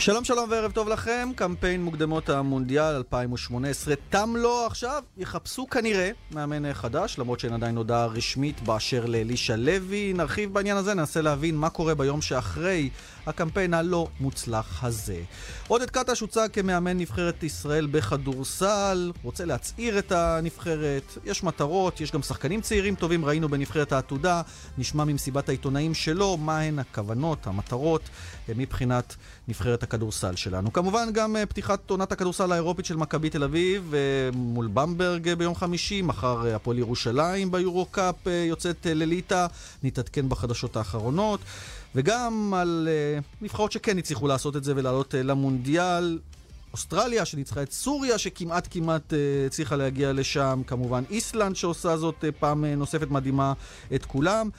שלום שלום וערב טוב לכם, קמפיין מוקדמות המונדיאל 2018 תם לו עכשיו, יחפשו כנראה מאמן חדש, למרות שאין עדיין הודעה רשמית באשר לאלישע לוי. נרחיב בעניין הזה, ננסה להבין מה קורה ביום שאחרי הקמפיין הלא מוצלח הזה. עודד קטש הוצג כמאמן נבחרת ישראל בכדורסל, רוצה להצעיר את הנבחרת, יש מטרות, יש גם שחקנים צעירים טובים, ראינו בנבחרת העתודה, נשמע ממסיבת העיתונאים שלו מהן הכוונות, המטרות, מבחינת נבחרת הכדורסל שלנו. כמובן גם אה, פתיחת עונת הכדורסל האירופית של מכבי תל אביב אה, מול במברג אה, ביום חמישי, מחר הפועל ירושלים ביורו-קאפ יוצאת לליטא, נתעדכן בחדשות האחרונות. וגם על uh, נבחרות שכן הצליחו לעשות את זה ולעלות uh, למונדיאל. אוסטרליה שניצחה את סוריה שכמעט כמעט uh, הצליחה להגיע לשם, כמובן איסלנד שעושה זאת uh, פעם uh, נוספת מדהימה את כולם.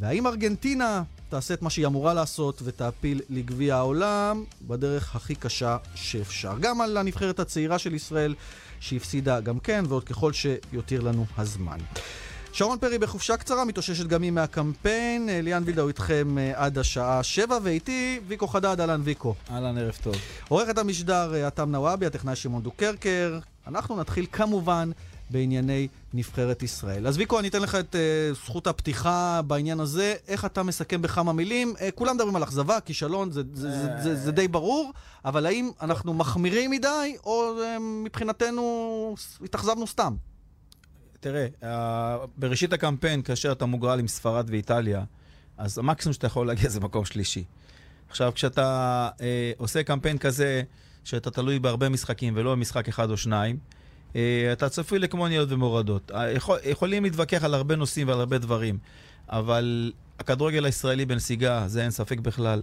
והאם ארגנטינה תעשה את מה שהיא אמורה לעשות ותעפיל לגביע העולם בדרך הכי קשה שאפשר. גם על הנבחרת הצעירה של ישראל שהפסידה גם כן, ועוד ככל שיותיר לנו הזמן. שרון פרי בחופשה קצרה, מתאוששת גם היא מהקמפיין. ליאן וילדאו איתכם אה, עד השעה שבע, ואיתי ויקו חדד, אהלן ויקו. אהלן, ערב טוב. עורכת המשדר עתם אה, נוואבי, הטכנאי שמעון דוקרקר. אנחנו נתחיל כמובן בענייני נבחרת ישראל. אז ויקו, אני אתן לך את uh, זכות הפתיחה בעניין הזה. איך אתה מסכם בכמה מילים? Uh, כולם מדברים על אכזבה, כישלון, זה, זה, זה, זה, זה די ברור, אבל האם אנחנו מחמירים מדי, או uh, מבחינתנו התאכזבנו סתם? תראה, בראשית הקמפיין, כאשר אתה מוגרל עם ספרד ואיטליה, אז המקסימום שאתה יכול להגיע זה מקום שלישי. עכשיו, כשאתה אה, עושה קמפיין כזה, שאתה תלוי בהרבה משחקים ולא במשחק אחד או שניים, אה, אתה צפוי לקמוניות ומורדות. אה, יכול, יכולים להתווכח על הרבה נושאים ועל הרבה דברים, אבל הכדורגל הישראלי בנסיגה, זה אין ספק בכלל.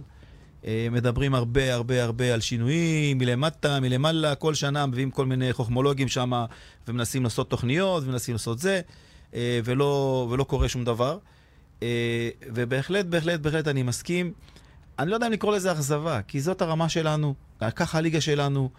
אה, מדברים הרבה הרבה הרבה על שינויים, מלמטה, מלמעלה, כל שנה מביאים כל מיני חוכמולוגים שם ומנסים לעשות תוכניות ומנסים לעשות זה, אה, ולא, ולא קורה שום דבר. אה, ובהחלט, בהחלט, בהחלט אני מסכים. אני לא יודע אם לקרוא לזה אכזבה, כי זאת הרמה שלנו, ככה הליגה שלנו.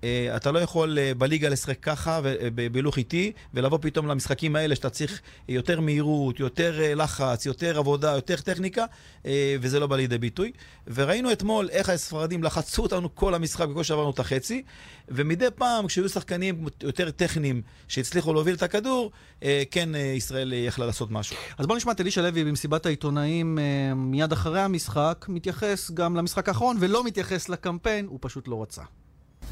Uh, אתה לא יכול uh, בליגה לשחק ככה uh, בהילוך איטי, ולבוא פתאום למשחקים האלה שאתה צריך יותר מהירות, יותר uh, לחץ, יותר עבודה, יותר טכניקה, uh, וזה לא בא לידי ביטוי. וראינו אתמול איך הספרדים לחצו אותנו כל המשחק, בקושי עברנו את החצי, ומדי פעם כשהיו שחקנים יותר טכניים שהצליחו להוביל את הכדור, uh, כן uh, ישראל יכלה לעשות משהו. אז בוא נשמע את אלישע לוי במסיבת העיתונאים uh, מיד אחרי המשחק, מתייחס גם למשחק האחרון ולא מתייחס לקמפיין, הוא פשוט לא רצה.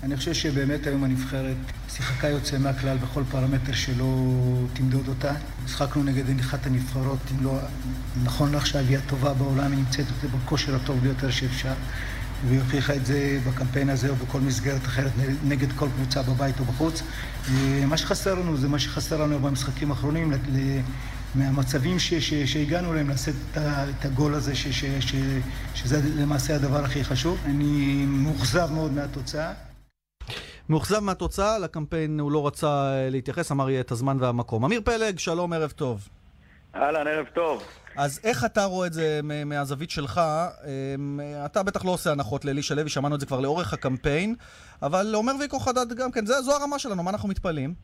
אני חושב שבאמת היום הנבחרת שיחקה יוצא מהכלל בכל פרמטר שלא תמדוד אותה. משחקנו נגד אחת הנבחרות, אם לא, נכון לעכשיו היא הטובה בעולם, היא נמצאת בכושר הטוב ביותר שאפשר. והיא הוכיחה את זה בקמפיין הזה או בכל מסגרת אחרת נגד כל קבוצה בבית או בחוץ. מה שחסר לנו זה מה שחסר לנו במשחקים האחרונים, מהמצבים שהגענו אליהם, לעשות את הגול הזה, ש, ש, ש, שזה למעשה הדבר הכי חשוב. אני מאוכזב מאוד מהתוצאה. מאוכזב מהתוצאה, לקמפיין הוא לא רצה אה, להתייחס, אמר יהיה את הזמן והמקום. אמיר פלג, שלום, ערב טוב. אהלן, ערב טוב. אז איך אתה רואה את זה מהזווית שלך? אמ, אתה בטח לא עושה הנחות לאלישע לוי, שמענו את זה כבר לאורך הקמפיין, אבל אומר ויקו חדד גם כן, זו הרמה שלנו, מה אנחנו מתפלאים?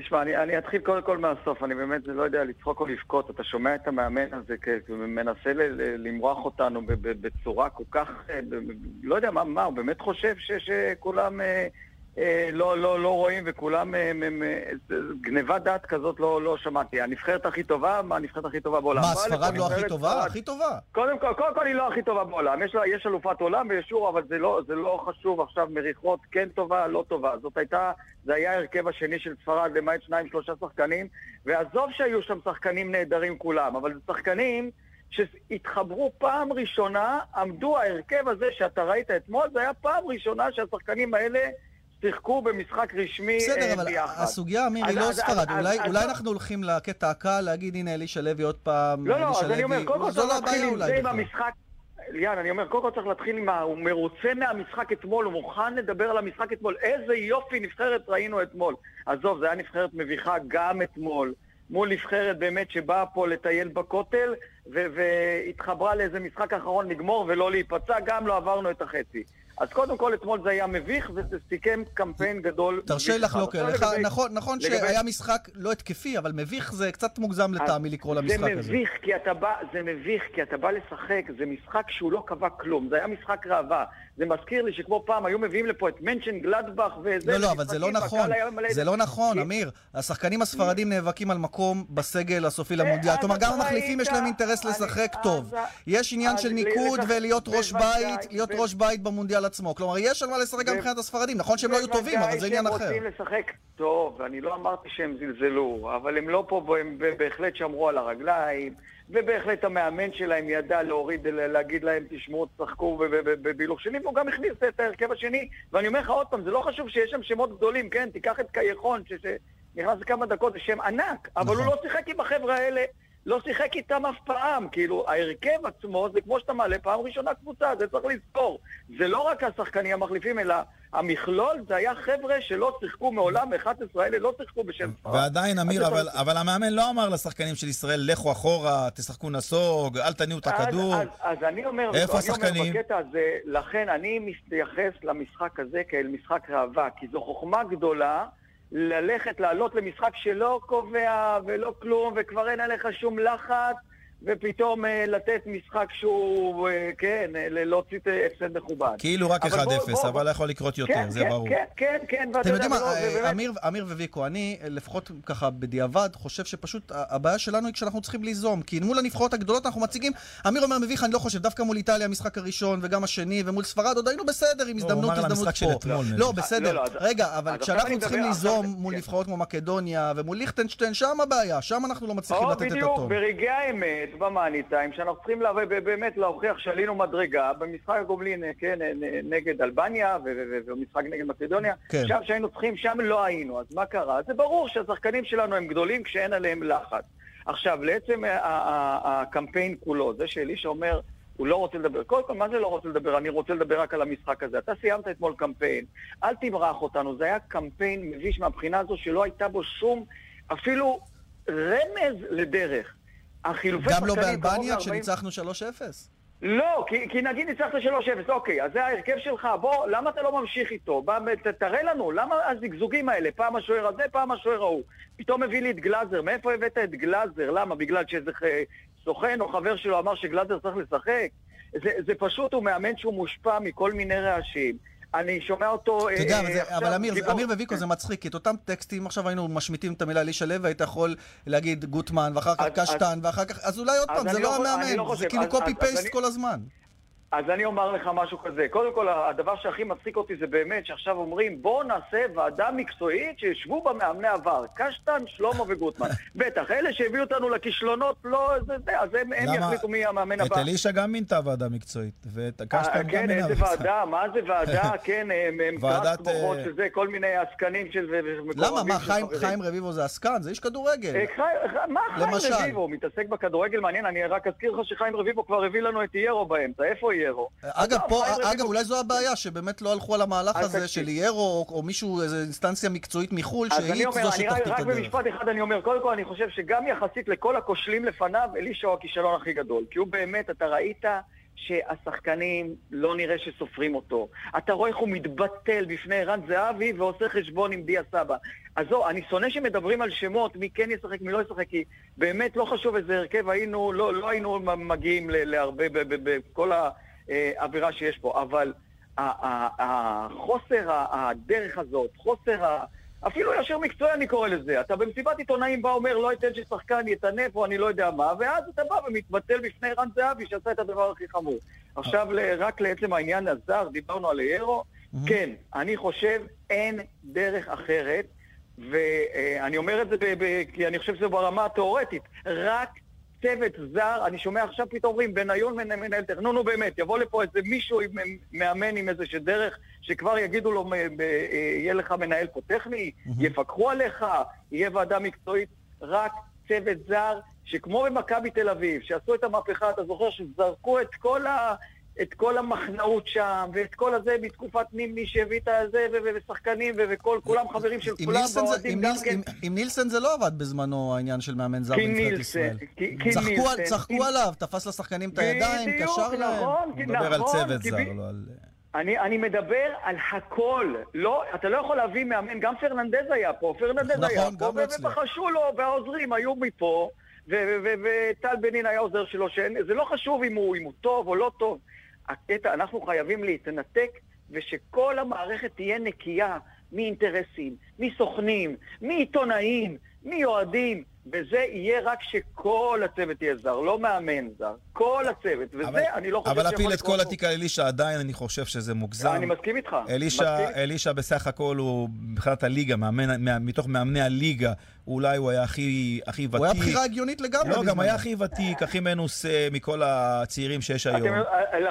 תשמע, אני, אני אתחיל קודם כל מהסוף, אני באמת לא יודע לצחוק או לבכות, אתה שומע את המאמן הזה ומנסה למרוח אותנו בצורה כל כך, אה, לא יודע מה, מה הוא באמת חושב ש, שכולם... אה, אה, לא, לא, לא רואים וכולם, אה, גניבת דעת כזאת לא, לא שמעתי. הנבחרת הכי טובה, מה הנבחרת הכי טובה בעולם? מה, ספרד לא הכי טובה? הכי טובה. קודם כל, קודם כל היא לא הכי טובה בעולם. יש, יש אלופת עולם ויש שור, אבל זה לא, זה לא חשוב עכשיו מריחות, כן טובה, לא טובה. זאת הייתה, זה היה ההרכב השני של ספרד, למעט שניים, שלושה שחקנים, ועזוב שהיו שם שחקנים נהדרים כולם, אבל זה שחקנים... שהתחברו פעם ראשונה, עמדו ההרכב הזה שאתה ראית אתמול, זה היה פעם ראשונה שהשחקנים האלה שיחקו במשחק רשמי בסדר, אה, אבל ביחד. הסוגיה, אמיר, היא לא ספרד. אולי, אולי אנחנו הולכים לקטע הקל, להגיד, הנה, אלישע לוי עוד פעם, לא, לא, אז אני אומר, קודם כל צריך להתחיל עם זה, עם המשחק. ליאן, אני אומר, קודם כל צריך להתחיל עם ה... הוא מרוצה מהמשחק אתמול, הוא מוכן לדבר על המשחק אתמול. איזה יופי נבחרת ראינו אתמול. עזוב, זה היה נבחרת מביכה גם אתמול. מול נבחרת באמת שבאה פה לטייל בכותל והתחברה לאיזה משחק אחרון לגמור ולא להיפצע, גם לא עברנו את החצי. אז קודם כל, אתמול זה היה מביך, וזה סיכם קמפיין גדול. תרשה לי לחלוק עליך. נכון, נכון לגבי- שהיה משחק לא התקפי, אבל מביך זה קצת מוגזם לטעמי לקרוא למשחק זה הזה. מביך, כי אתה בא, זה מביך, כי אתה בא לשחק, זה משחק שהוא לא קבע כלום, זה היה משחק ראווה. זה מזכיר לי שכמו פעם היו מביאים לפה את מנשן גלדבך וזה... לא, לא, אבל זה לא נכון. זה לא נכון, אמיר. השחקנים הספרדים נאבקים על מקום בסגל הסופי למונדיאל. אז כלומר, גם המחליפים יש להם אינטרס לשחק טוב. יש עניין של ניקוד ולהיות ראש בית, להיות ראש בית במונדיאל עצמו. כלומר, יש על מה לשחק גם מבחינת הספרדים. נכון שהם לא היו טובים, אבל זה עניין אחר. בוודאי שהם רוצים לשחק טוב, אני לא אמרתי שהם זלזלו, אבל הם לא פה, הם ב- בהחלט שמרו על הרגליים, ובהחלט המאמן שלהם ידע להוריד, להגיד להם, תשמעו, תשחקו בבילוך שני, והוא גם הכניס את ההרכב השני, ואני אומר לך עוד פעם, זה לא חשוב שיש שם שמות גדולים, כן? תיקח את קייחון, שנכנס לכמה דקות, זה שם ענק, אבל הוא נכון. לא שיחק עם החבר'ה האלה. לא שיחק איתם אף פעם, כאילו ההרכב עצמו זה כמו שאתה מעלה פעם ראשונה קבוצה, זה צריך לזכור. זה לא רק השחקנים המחליפים, אלא המכלול זה היה חבר'ה שלא שיחקו מעולם, 11 האלה לא שיחקו בשם ספרד. ועדיין, אמיר, אבל, אתה- אבל המאמן לא אמר לשחקנים של ישראל, לכו אחורה, תשחקו נסוג, אל תניעו את הכדור. אז, אז, אז אני אומר, איפה אני השחקנים? אומר בקטע הזה, לכן אני מתייחס למשחק הזה כאל משחק ראווה, כי זו חוכמה גדולה ללכת, לעלות למשחק שלא קובע ולא כלום, וכבר אין עליך שום לחץ, ופתאום אה, לתת משחק שהוא, אה, כן, אה, להוציא הפסד מכובד. כאילו רק 1-0, אבל בוא- בוא- אבל יכול לקרות יותר, כן, זה כן, ברור. כן, כן, כן, ואתה אתם יודעים מה, ולא, אה, ובאמת- אמיר, אמיר וויקו, אני לפחות ככה בדיעבד חושב שפשוט הבעיה שלנו היא כשאנחנו צריכים ליזום, כי מול הנבחרות הגדולות אנחנו מציגים, אמיר אומר מביך, אני לא חושב, דווקא מול איטליה המשחק הראשון וגם השני, ומול ספרד עוד היינו בסדר עם לא, הזדמנות, על הזדמנות פה. אתמול, לא, מביך. בסדר, לא, לא, רגע, אבל כשאנחנו צריכים ליזום מול כן. נבחרות כמו מקדוניה ומול ליכטנשטיין, שם הבעיה, שם אנחנו לא מצליחים לתת את הטון. ברגעי האמת, במאני טיים, שאנחנו צריכים לה- באמת להוכיח שעלינו מדרגה, במשחק הגומלין, אה, כן, אה, נגד אלבניה, ו- ו- ו- ובמשחק נגד מקדוניה, כן. שם שהיינו צריכים, שם לא היינו, אז מה קרה? זה ברור שהשחקנים שלנו הם גדולים כשאין עליהם לחץ. עכשיו, לעצם ה- ה- ה- הקמפיין כולו, זה שאלישע אומר, הוא לא רוצה לדבר. קודם כל, מה זה לא רוצה לדבר? אני רוצה לדבר רק על המשחק הזה. אתה סיימת אתמול קמפיין, אל תמרח אותנו. זה היה קמפיין מביש מהבחינה הזו שלא הייתה בו שום, אפילו רמז לדרך. החילופי גם לא באלבניה כשניצחנו 3-0. לא, כי, כי נגיד ניצחת 3-0, אוקיי, אז זה ההרכב שלך, בוא, למה אתה לא ממשיך איתו? בא, ת, תראה לנו, למה הזיגזוגים האלה? פעם השוער הזה, פעם השוער ההוא. פתאום הביא לי את גלאזר, מאיפה הבאת את גלאזר? למה? בגלל שאיזה סוכן או חבר שלו אמר שגלאזר צריך לשחק? זה, זה פשוט, הוא מאמן שהוא מושפע מכל מיני רעשים. אני שומע אותו... אתה יודע, אה, אבל אבל אמיר, וויקו זה מצחיק, כי את אותם טקסטים, עכשיו היינו משמיטים את המילה אלישע לוי, היית יכול להגיד גוטמן, ואחר כך קשטן, ואחר כך, אז אולי עוד פעם, זה לא לא- אני המאמן, לא זה. כאילו קופי פייסט כל הזמן. אז אני אומר לך משהו כזה. קודם כל, הדבר שהכי מצחיק אותי זה באמת שעכשיו אומרים, בואו נעשה ועדה מקצועית שישבו בה מאמני עבר. קשטן, שלמה וגוטמן. בטח, אלה שהביאו אותנו לכישלונות, לא, זה, זה, אז הם, הם? יחליטו מי המאמן את הבא. אלישע גם מינתה ועדה מקצועית, ואת אה, קשטן גם כן. איזה ועדה, מה זה ועדה, כן, הם הם ועדת, קרס מוחות אה, של זה, כל מיני עסקנים של... למה? מה, חיים-. חיים רביבו זה עסקן? זה איש כדורגל. אה, מה חיים. רביבו? מתעסק בכדורגל מעניין, אני רק אזכיר לך שחיים רביבו כבר הביא לנו את איירו באמצע, איפה איירו? אגב, עזוב, פה, חיים אגב, אולי זו הבעיה, שבאמת לא הלכו על המהלך אז הזה תקשיב. של יארו, או, או מישהו, איזו אינסטנציה מקצועית מחו"ל, אז אני שהיא אומר, זו אני שתחתית רק הדרך. במשפט אחד אני אומר, קודם כל אני חושב שגם יחסית לכל הכושלים לפניו, אלישע הוא הכישלון הכי גדול. כי הוא באמת, אתה ראית שהשחקנים, לא נראה שסופרים אותו. אתה רואה איך הוא מתבטל בפני ערן זהבי ועושה חשבון עם דיה סבא. אז זהו, אני שונא שמדברים על שמות, מי כן ישחק, מי לא ישחק, כי באמת לא חשוב איזה הרכב היינו, לא, לא היינו מגיעים להרבה, ב- ב- בכל האווירה שיש פה. אבל החוסר הדרך הזאת, חוסר ה... אפילו ישר מקצועי אני קורא לזה. אתה במסיבת עיתונאים בא אומר לא אתן ששחקן יטנף או אני לא יודע מה, ואז אתה בא ומתבטל בפני רן זהבי שעשה את הדבר הכי חמור. עכשיו רק לעצם העניין הזר, דיברנו על איירו, כן, אני חושב אין דרך אחרת, ואני אומר את זה כי אני חושב שזה ברמה התיאורטית, רק צוות זר, אני שומע עכשיו פתאום אומרים, בניון מנ- מנהל טכני, נו נו באמת, יבוא לפה איזה מישהו עם, מאמן עם איזה דרך, שכבר יגידו לו, אה, יהיה לך מנהל פה טכני, יפקחו עליך, יהיה ועדה מקצועית, רק צוות זר, שכמו במכבי תל אביב, שעשו את המהפכה, אתה זוכר שזרקו את כל ה... את כל המחנאות שם, ואת כל הזה מתקופת נימני שהביא את הזה, ושחקנים, וכל, כולם חברים של כולם, והאוהדים עם גם כן. עם- נילסן זה לא עבד בזמנו, העניין של מאמן זר בנבחרת ישראל. צחקו עליו, תפס לשחקנים את הידיים, קשר להם. נכון, הוא מדבר על נכון, צוות זר, לא על... אני, אני מדבר על הכל. לא, אתה לא יכול להביא מאמן, גם פרננדז היה פה, פרננדז נכון, היה פה. ובחשו לו, והעוזרים היו מפה, וטל בנין היה עוזר שלו, שאין, זה לא חשוב אם הוא, אם הוא טוב או לא טוב. הקטע, אנחנו חייבים להתנתק, ושכל המערכת תהיה נקייה מאינטרסים, מסוכנים, מעיתונאים, מיועדים, וזה יהיה רק שכל הצוות יהיה זר, לא מאמן זר. כל הצוות, וזה אבל- אני לא חושב אבל להפיל את כל. התיק על אלישע, עדיין אני חושב שזה מוגזם. אני מסכים איתך. אלישע, מסכים. אלישע בסך הכל הוא, מבחינת הליגה, מאמן, מה, מתוך מאמני הליגה, אולי הוא היה הכי, הכי ותיק. הוא היה בחירה הגיונית לגמרי לא, גם. היה הכי ותיק, הכי מנוסה מכל הצעירים שיש היום. אתם,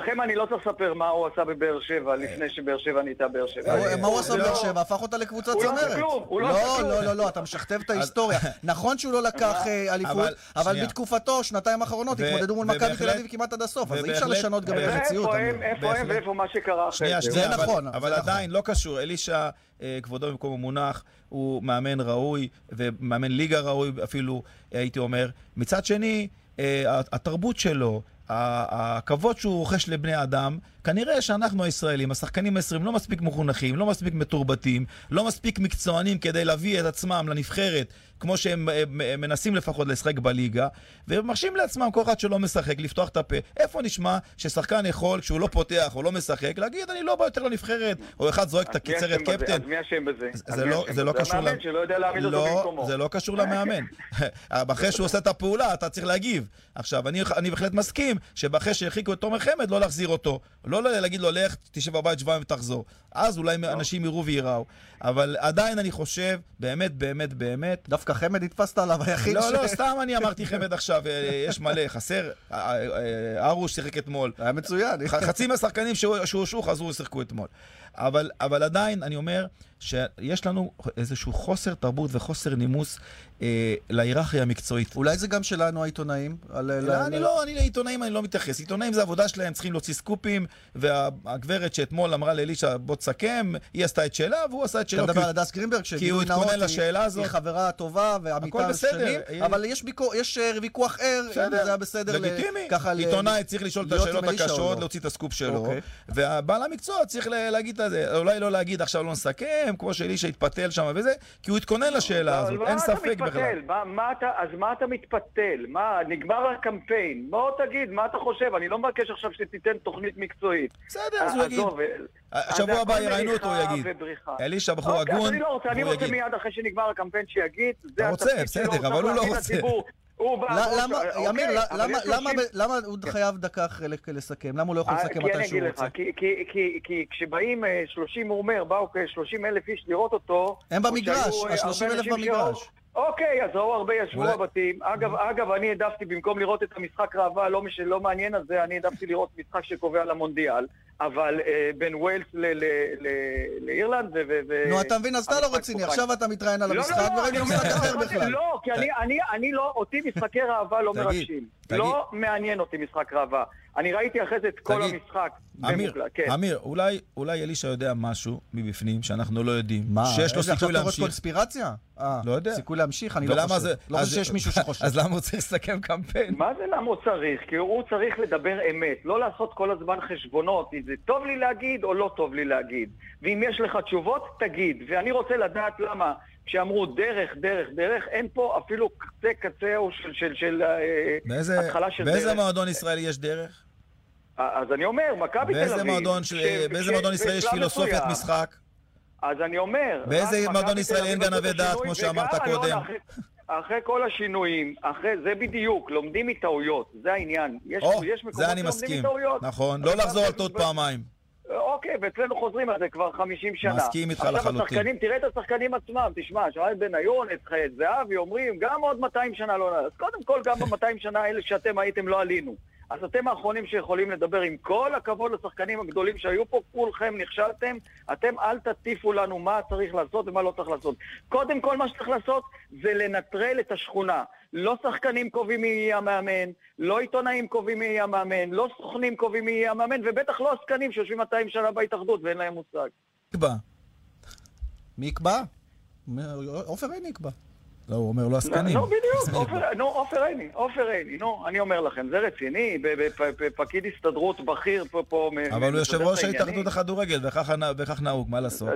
לכם אני לא צריך לספר מה הוא עשה בבאר שבע לפני שבאר שבע נהייתה באר שבע. הוא- מה הוא עשה זה בבאר לא- שבע? הפך אותה לקבוצת הוא לא עשה צמרת. כלום, הוא לא עשה כלום. לא, לא, לא, אתה משכתב את ההיסטוריה. נכון שהוא לא לקח אה, אליפות, אבל-. בתקופתו, שנתיים האחרונות, התמודדו מול מכבי תל אביב כמעט עד הסוף, אז אי אפשר לשנות גם ובהחלט- במציאות. איפה הם. ואיפה מה שקרה אחרי זה. שנייה, זה אבל- נכון, אבל נכון. עדיין לא קשור. אלישע, אה, כבודו במקום המונח, הוא מאמן ראוי, ומאמן ליגה ראוי אפילו, הייתי אומר. מצד שני, אה, התרבות שלו, הכבוד שהוא רוכש לבני אדם, כנראה שאנחנו הישראלים, השחקנים הישראלים לא מספיק מחונכים, לא מספיק מתורבתים, לא מספיק מקצוענים כדי להביא את עצמם לנבחרת, כמו שהם אה, מ- מנסים לפחות לשחק בליגה, ומרשים לעצמם כל אחד שלא משחק, לפתוח את הפה. איפה נשמע ששחקן יכול, כשהוא לא פותח או לא משחק, להגיד, אני לא בא יותר לנבחרת, או אחד זורק את בזה? קפטן. אז מי אשם בזה? זה זה לא, זה לא? קשור... המאמן שלא יודע להעמיד אותו לא, במקומו. זה לא קשור למאמן. אחרי שהוא עושה את הפעולה, אתה צריך להגיב. עכשיו, אני, אני בהחלט מסכים שאחרי שהרחיקו את תומר חמד, לא להחזיר אותו. לא להגיד לו, לך, תשב בבית שבועיים ותחזור. אז אולי אנשים יראו וייראו. אבל עדיין אני חושב, באמת, באמת, באמת, דווקא חמד התפסת עליו היחיד לא, ש... לא, סתם אני אמרתי חמד עכשיו, אה, יש מלא, חסר. אה, אה, ארוש שיחק אתמול. היה מצוין. חצי מהשחקנים שהושעו חזרו ושיחקו אתמול. אבל, אבל עדיין, אני אומר שיש לנו איזשהו חוסר תרבות וחוסר נימוס אה, להיררכיה המקצועית. אולי זה גם שלנו העיתונאים? על- ל- לא, אני ל- לא, אני לעיתונאים אני לא מתייחס. עיתונאים זה עבודה שלהם, צריכים להוציא סקופים, והגברת שאתמול אמרה לאלישע, בוא תסכם, היא עשתה את שלה, והוא עשה את שלו. אתה מדבר על הדס גרינברג, כי הוא התכונן לשאלה הזאת. היא חברה טובה ועמיתה שנים, היא- אבל יש ביקור- יש אה, ויכוח ער, זה היה בסדר, ל- לגיטימי. ל- עיתונאי צריך לשאול את השאלות הקשות, לא. להוציא את הסקופ שלו, אוקיי. והבעל המקצוע צריך ל- להגיד זה, אולי לא להגיד עכשיו לא נסכם, כמו שאלישע התפתל שם וזה, כי הוא התכונן לשאלה אבל הזאת, אין ספק? בכלל. מה, מה אתה, אז מה אתה מתפתל? מה, נגמר הקמפיין. בוא תגיד, מה אתה חושב? אני לא מבקש עכשיו שתיתן תוכנית מקצועית. בסדר, אז הוא יגיד. עזוב, השבוע אז הבא יראיינו אותו, הוא יגיד. אלישע בחור אוקיי, הגון, אני לא רוצה, אני והוא רוצה יגיד. מיד אחרי שנגמר הקמפיין שיגיד. זה אתה רוצה, התפקיד בסדר, שלו, הוא אבל צריך הוא לא להגיד רוצה. לציבור. הוא בא, למה, אוקיי, למה- הוא חייב דקה אחרי לסכם? למה הוא לא יכול אה, לסכם מתי שהוא רוצה? כי- כשבאים אה, 30, הוא אומר, באו כ-30 אלף איש לראות אותו. הם במגרש, שהיו, אה, ה-30,000 הרבה אנשים במגרש. אוקיי, אז ראו הרבה ישבו אולי- בבתים. אגב, אגב, אני העדפתי, במקום לראות את המשחק ראווה, לא מי שלא מעניין הזה, אני העדפתי לראות משחק שקובע למונדיאל. אבל אה, בין ווילס ל- ל- ל- לאירלנד ו... ו- נו, אתה מבין, אז אתה לא רציני. עכשיו אתה מתראיין על לא, המשחק, לא, לא, אומר משחק אחר אמרתי, בכלל. לא, כי אני, אני, אני לא, אותי משחקי ראווה לא מרגשים. לא מעניין אותי משחק ראווה. אני ראיתי אחרי זה את כל תגיד, המשחק. אמיר, במוקלט, כן. אמיר, אולי, אולי אלישע יודע משהו מבפנים שאנחנו לא יודעים. מה, שיש לו איזה, עכשיו סיכוי תיאוריית להמשיך. קונספירציה? אה, לא יודע. סיכוי להמשיך? אני לא חושב. זה- לא אז- חושב שיש מישהו שחושב. אז למה הוא צריך לסכם קמפיין? מה זה למה הוא צריך? כי הוא צריך לדבר אמת, לא לעשות כל הזמן חשבונות, אם זה טוב לי להגיד או לא טוב לי להגיד. ואם יש לך תשובות, תגיד. ואני רוצה לדעת למה כשאמרו דרך, דרך, דרך, אין פה אפילו קצה קצהו של, של, של אה, באיזה, התחלה של באיזה דרך. מועדון ישראלי יש דרך? אז אני אומר, מכבי תל אביב. מועדון, ש... ש- באיזה ש- מועדון ישראלי יש בשלב פילוסופיית. משחק? אז אני אומר... באיזה מועדון תל אין גנבי דעת, כמו שאמרת קודם? אחרי- אחרי כל השינויים, אחרי, זה בדיוק, לומדים מטעויות, זה העניין. יש, או, יש מקומות זה אני שלומדים מסכים. מטעויות. נכון, לא לחזור על טעות פעמיים. אוקיי, ואצלנו חוזרים על זה כבר 50 שנה. מסכים איתך לחלוטין. השחקנים, תראה את השחקנים עצמם, תשמע, שמע את בניון, את את זהבי, אומרים, גם עוד 200 שנה לא נעלה. אז קודם כל, גם ב-200 שנה האלה שאתם הייתם לא עלינו. אז אתם האחרונים שיכולים לדבר, עם כל הכבוד לשחקנים הגדולים שהיו פה, כולכם נכשלתם, אתם אל תטיפו לנו מה צריך לעשות ומה לא צריך לעשות. קודם כל, מה שצריך לעשות זה לנטרל את השכונה. לא שחקנים קובעים מי יהיה המאמן, לא עיתונאים קובעים מי יהיה המאמן, לא סוכנים קובעים מי יהיה המאמן, ובטח לא עסקנים שיושבים 200 שנה בהתאחדות ואין להם מושג. נקבע. מי יקבע? עופר עיני יקבע. לא, הוא אומר לא עסקנים. נו, בדיוק, נו, עופר עיני, עופר עיני, נו, אני אומר לכם, זה רציני, פקיד הסתדרות בכיר פה... אבל הוא יושב ראש ההתאחדות לכדורגל, וכך נהוג, מה לעשות?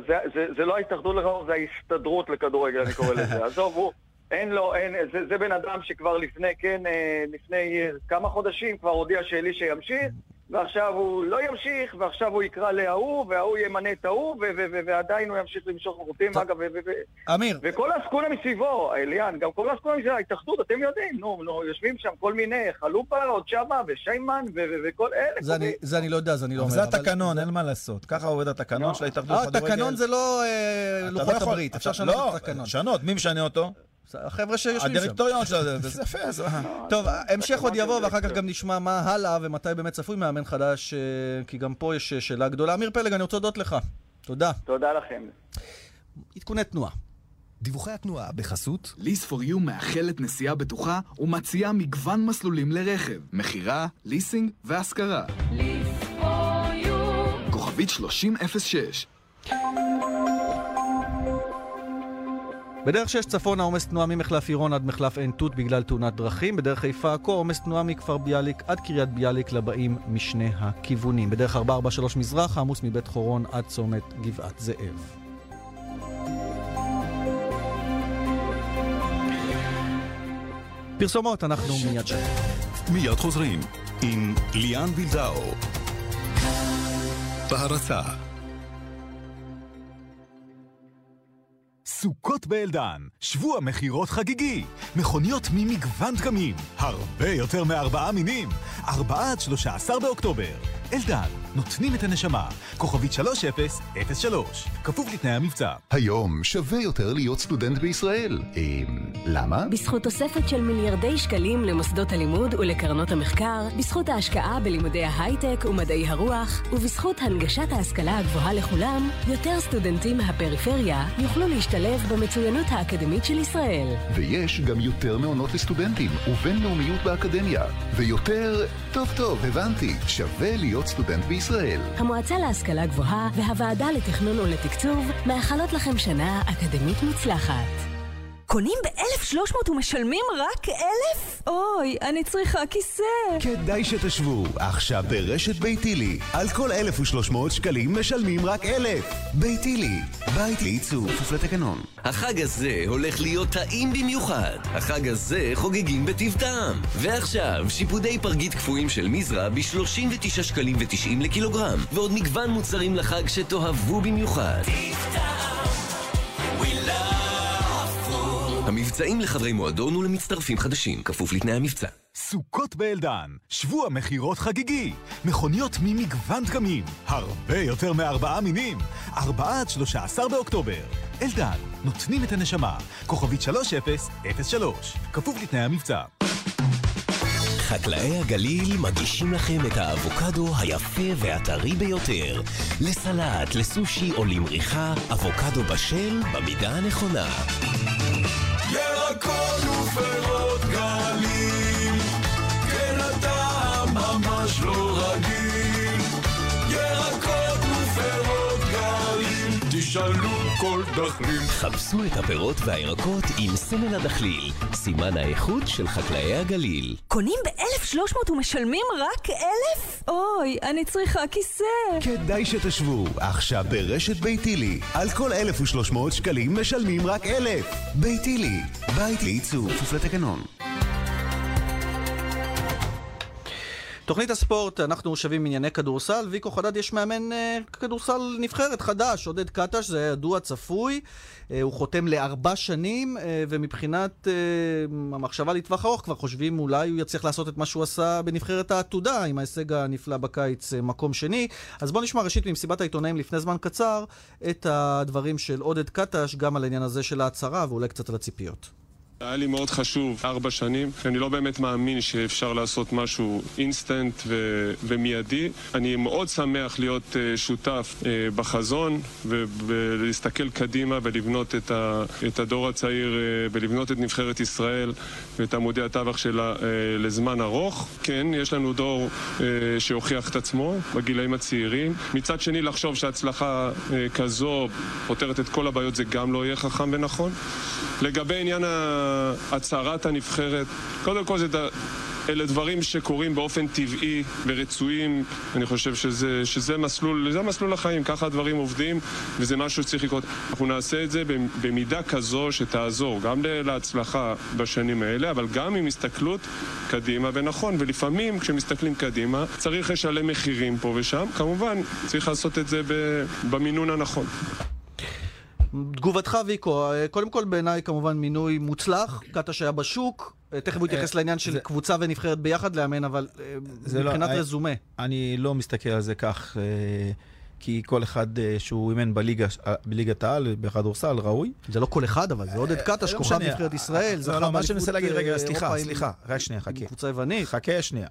זה לא ההתאחדות לכדורגל, זה ההסתדרות לכדורגל, אני קורא לזה. עזוב, הוא... אין לו, אין, זה, זה בן אדם שכבר לפני, כן, אה, לפני כמה חודשים כבר הודיע שאלישע ימשיך, ועכשיו הוא לא ימשיך, ועכשיו הוא יקרא לההוא, וההוא ימנה את ההוא, ועדיין הוא ימשיך למשוך חוטים, אגב, אמיר. וכל העסקונה מסביבו, אליאן, גם כל העסקונה מסביבו, ההתאחדות, אתם יודעים, נו, נו, יושבים שם כל מיני, חלופה, עוד שמה, ושיימן, וכל אלה. זה אני לא יודע, זה אני לא אומר. זה התקנון, אין מה לעשות. ככה עובד התקנון של ההתאחדות לכדורגל. התקנון זה לא אה, לוחות לא הברית, אפשר לשנות את התקנון. לא, לשנות, מי משנה אותו? החבר'ה שיושבים שם. הדירקטוריון של זה, זה יפה. טוב, המשך עוד יבוא, ואחר כך גם נשמע מה הלאה ומתי באמת צפוי מאמן חדש, אה, כי גם פה יש אה, שאלה גדולה. אמיר פלג, אני רוצה להודות לך. תודה. תודה לכם. עדכוני תנועה. דיווחי התנועה בחסות ליס פור יו מאחלת נסיעה בטוחה ומציעה מגוון מסלולים לרכב, מכירה, ליסינג והשכרה. ליס פור יו כוכבית 3006 בדרך 6 צפונה עומס תנועה ממחלף עירון עד מחלף עין תות בגלל תאונת דרכים. בדרך חיפה עכו עומס תנועה מכפר ביאליק עד קריית ביאליק לבאים משני הכיוונים. בדרך 443 מזרח עמוס מבית חורון עד צומת גבעת זאב. פרסומות, אנחנו מיד שם. מיד חוזרים עם ליאן וילדאו. בהרצה סוכות באלדן, שבוע מכירות חגיגי, מכוניות ממגוון דגמים, הרבה יותר מארבעה מינים, ארבעה עד שלושה עשר באוקטובר. אלדן, נותנים את הנשמה, כוכבית 3003, כפוף לתנאי המבצע. היום שווה יותר להיות סטודנט בישראל. אה, למה? בזכות תוספת של מיליארדי שקלים למוסדות הלימוד ולקרנות המחקר, בזכות ההשקעה בלימודי ההייטק ומדעי הרוח, ובזכות הנגשת ההשכלה הגבוהה לכולם, יותר סטודנטים מהפריפריה יוכלו להשתלב במצוינות האקדמית של ישראל. ויש גם יותר מעונות לסטודנטים, ובינלאומיות באקדמיה. ויותר... טוב טוב, הבנתי. שווה להיות סטודנט בישראל. ישראל. המועצה להשכלה גבוהה והוועדה לתכנון ולתקצוב מאחלות לכם שנה אקדמית מוצלחת. קונים ב-1,300 ומשלמים רק 1,000? אוי, אני צריכה כיסא. כדאי שתשבו, עכשיו ברשת ביתילי. על כל 1,300 שקלים משלמים רק 1,000. ביתילי, בית לייצור, כפוף לתקנון. החג הזה הולך להיות טעים במיוחד. החג הזה חוגגים בטיב טעם. ועכשיו, שיפודי פרגית קפואים של מזרע ב-39 שקלים ו-90 לקילוגרם. ועוד מגוון מוצרים לחג שתאהבו במיוחד. טיב טעם המבצעים לחברי מועדון ולמצטרפים חדשים, כפוף לתנאי המבצע. סוכות באלדן, שבוע מכירות חגיגי, מכוניות ממגוון דגמים, הרבה יותר מארבעה מינים, ארבעה עד שלושה עשר באוקטובר. אלדן, נותנים את הנשמה, כוכבית 3003, כפוף לתנאי המבצע. חקלאי הגליל מגישים לכם את האבוקדו היפה והטרי ביותר. לסלט, לסושי או למריחה, אבוקדו בשל במידה הנכונה. ירקות ופירות גליל, כן אתה ממש לא רגיל. תשאלו כל דחליל. חפשו את הפירות והירקות עם סמל הדחליל, סימן האיכות של חקלאי הגליל. קונים ב-1,300 ומשלמים רק 1,000? אוי, אני צריכה כיסא. כדאי שתשבו, עכשיו ברשת ביתילי. על כל 1,300 שקלים משלמים רק 1,000. ביתילי, בית לייצור, כפוף לתקנון. תוכנית הספורט, אנחנו שווים ענייני כדורסל, ויקו חדד יש מאמן אה, כדורסל נבחרת חדש, עודד קטש, זה ידוע צפוי, אה, הוא חותם לארבע שנים, אה, ומבחינת אה, המחשבה לטווח ארוך כבר חושבים אולי הוא יצליח לעשות את מה שהוא עשה בנבחרת העתודה, עם ההישג הנפלא בקיץ, אה, מקום שני. אז בואו נשמע ראשית ממסיבת העיתונאים לפני זמן קצר את הדברים של עודד קטש, גם על העניין הזה של ההצהרה, ואולי קצת על הציפיות. היה לי מאוד חשוב, ארבע שנים. אני לא באמת מאמין שאפשר לעשות משהו אינסטנט ו- ומיידי. אני מאוד שמח להיות uh, שותף uh, בחזון ולהסתכל קדימה ולבנות את, ה- את הדור הצעיר uh, ולבנות את נבחרת ישראל ואת עמודי הטווח שלה לזמן ארוך. כן, יש לנו דור שהוכיח את עצמו בגילאים הצעירים. מצד שני, לחשוב שהצלחה כזו פותרת את כל הבעיות זה גם לא יהיה חכם ונכון. לגבי עניין ה... הצהרת הנבחרת. קודם כל זה... אלה דברים שקורים באופן טבעי ורצויים, אני חושב שזה, שזה מסלול, זה מסלול החיים, ככה הדברים עובדים וזה משהו שצריך לקרות. אנחנו נעשה את זה במידה כזו שתעזור גם להצלחה בשנים האלה, אבל גם עם הסתכלות קדימה, ונכון, ולפעמים כשמסתכלים קדימה צריך לשלם מחירים פה ושם, כמובן צריך לעשות את זה במינון הנכון. תגובתך, ויקו, קודם כל בעיניי כמובן מינוי מוצלח, קטש היה בשוק, אה, תכף הוא יתייחס אה, לעניין של זה- קבוצה ונבחרת ביחד לאמן, אבל אה, זה לא- מבחינת רזומה. אני לא מסתכל על זה כך, כי כל אחד שהוא אימן בליגת העל, בכדורסל, ראוי. זה לא כל אחד, אבל זה עודד קטש, לא כוכב. נבחרת ישראל, זכה לא, מה שאני באליפות, מנסה להגיד, רגע, סליחה, סליחה, רק שנייה, חכה. קבוצה יוונית. חכה שנייה.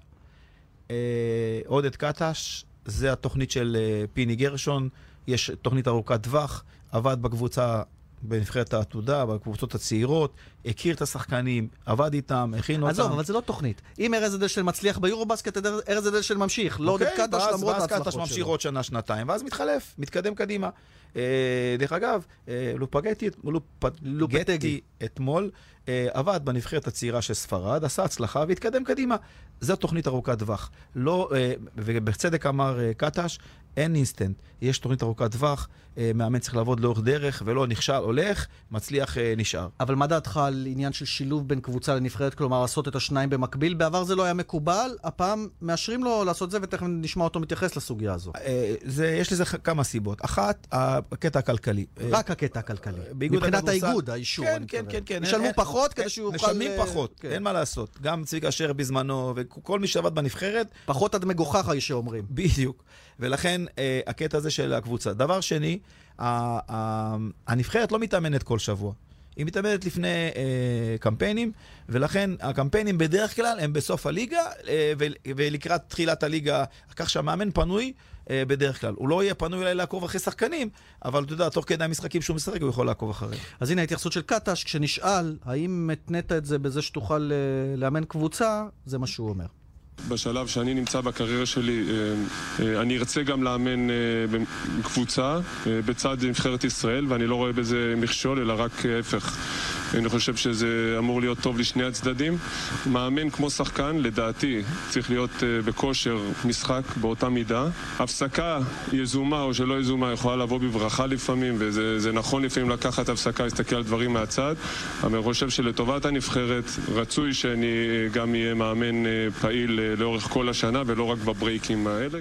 עודד קטש, זה התוכנית של פיני גרשון, יש תוכנית ארוכת טווח, עבד בקבוצה, בנבחרת העתודה, בקבוצות הצעירות, הכיר את השחקנים, עבד איתם, הכין אותם. עזוב, אבל זה לא תוכנית. אם ארז אדלשטיין מצליח ביורובסקט, ארז אדלשטיין ממשיך. לא עודד קטש ואז- למרות ואז ההצלחות קטש שלו. ממשיך עוד שנה, שנתיים, ואז מתחלף, מתקדם קדימה. אה, דרך אגב, אה, לופגטי. אתמול אה, עבד בנבחרת הצעירה של ספרד, עשה הצלחה והתקדם קדימה. זו תוכנית ארוכת טווח. לא, ובצדק אמר קטש, אין אינסטנט. יש תוכנית ארוכת טווח, אה, מאמן צריך לעבוד לאורך דרך, ולא נכשל, הולך, מצליח, אה, נשאר. אבל מה דעתך על עניין של שילוב בין קבוצה לנבחרת, כלומר לעשות את השניים במקביל? בעבר זה לא היה מקובל, הפעם מאשרים לו לעשות זה, ותכף נשמע אותו מתייחס לסוגיה הזו. אה, זה, יש לזה כמה סיבות. אחת, הקטע הכלכלי. רק הקטע הכלכלי. מבחינת האיגוד, האישור, כן, כן. כן, כן. ישלמו אין- פחות כדי שהוא יוכל... משלמים פחות, כן. אין מה לעשות. גם צביקה אשר בזמנו, וכל מי שעבד בנבחרת, פחות עד מגוחך, יש שאומרים. בדיוק. ולכן, אה, הקטע הזה של הקבוצה. דבר שני, ה- ה- הנבחרת לא מתאמנת כל שבוע. היא מתאמנת לפני אה, קמפיינים, ולכן הקמפיינים בדרך כלל הם בסוף הליגה, אה, ולקראת תחילת הליגה, כך שהמאמן פנוי אה, בדרך כלל. הוא לא יהיה פנוי אולי לעקוב אחרי שחקנים, אבל אתה יודע, תוך כדי המשחקים שהוא משחק, הוא יכול לעקוב אחריהם. אז הנה ההתייחסות של קטש, כשנשאל האם התנית את זה בזה שתוכל אה, לאמן קבוצה, זה מה שהוא אומר. בשלב שאני נמצא בקריירה שלי, אה, אה, אני ארצה גם לאמן אה, בקבוצה אה, בצד נבחרת ישראל, ואני לא רואה בזה מכשול, אלא רק ההפך. אני חושב שזה אמור להיות טוב לשני הצדדים. מאמן כמו שחקן, לדעתי, צריך להיות אה, בכושר משחק באותה מידה. הפסקה יזומה או שלא יזומה יכולה לבוא בברכה לפעמים, וזה זה נכון לפעמים לקחת הפסקה, להסתכל על דברים מהצד, אבל אני חושב שלטובת הנבחרת רצוי שאני אה, גם אהיה מאמן אה, פעיל לאורך כל השנה ולא רק בברייקים האלה.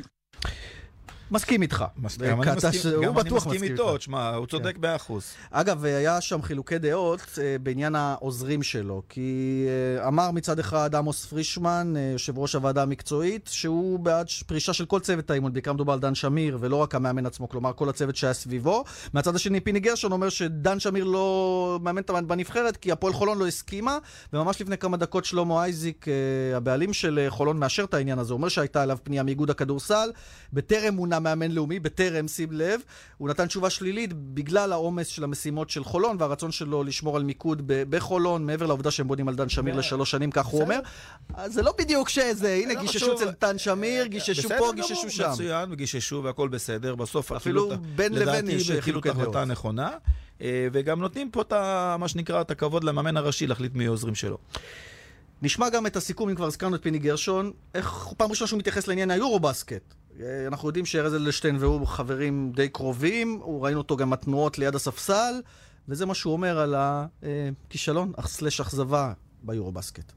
מסכים איתך. גם אני קטש, מסכים- הוא גם אני בטוח מסכים איתו, תשמע, הוא צודק כן. מאה אחוז. אגב, היה שם חילוקי דעות אה, בעניין העוזרים שלו, כי אה, אמר מצד אחד עמוס פרישמן, אה, יושב ראש הוועדה המקצועית, שהוא בעד פרישה של כל צוות האימון, בעיקר מדובר על דן שמיר, ולא רק המאמן עצמו, כלומר כל הצוות שהיה סביבו. מהצד השני, פיני גרשון אומר שדן שמיר לא מאמן בנבחרת, כי הפועל חולון לא הסכימה, וממש לפני כמה דקות שלמה אייזיק, אה, הבעלים של אה, חולון, מאשר את העניין הזה. אומר שהייתה אליו פנייה מאיגוד הכדורסל, בטרם מונה מאמן לאומי, בטרם, שים לב, הוא נתן תשובה שלילית בגלל העומס של המשימות של חולון והרצון שלו לשמור על מיקוד בחולון, מעבר לעובדה שהם בונים על דן שמיר לשלוש שנים, כך הוא אומר. אז זה לא בדיוק שזה, הנה, גיששו. אצל דן שמיר, גיששו בסדר פה, גיששו שם. מצוין, וגיששו והכל בסדר. בסוף אפילו בין לבין יש חילוקי ההחלטה דעות. הנכונה, אה, וגם נותנים פה את מה שנקרא, את הכבוד למאמן הראשי להחליט מי העוזרים שלו. נשמע גם את הסיכום, אם כבר הזכרנו את פיני גרשון, איך פעם ראשונה שהוא מתייחס לעניין היורו-בסקט. אה, אנחנו יודעים שארז אדלשטיין והוא חברים די קרובים, ראינו אותו גם התנועות ליד הספסל, וזה מה שהוא אומר על הכישלון, סלש אכזבה ביורו-בסקט.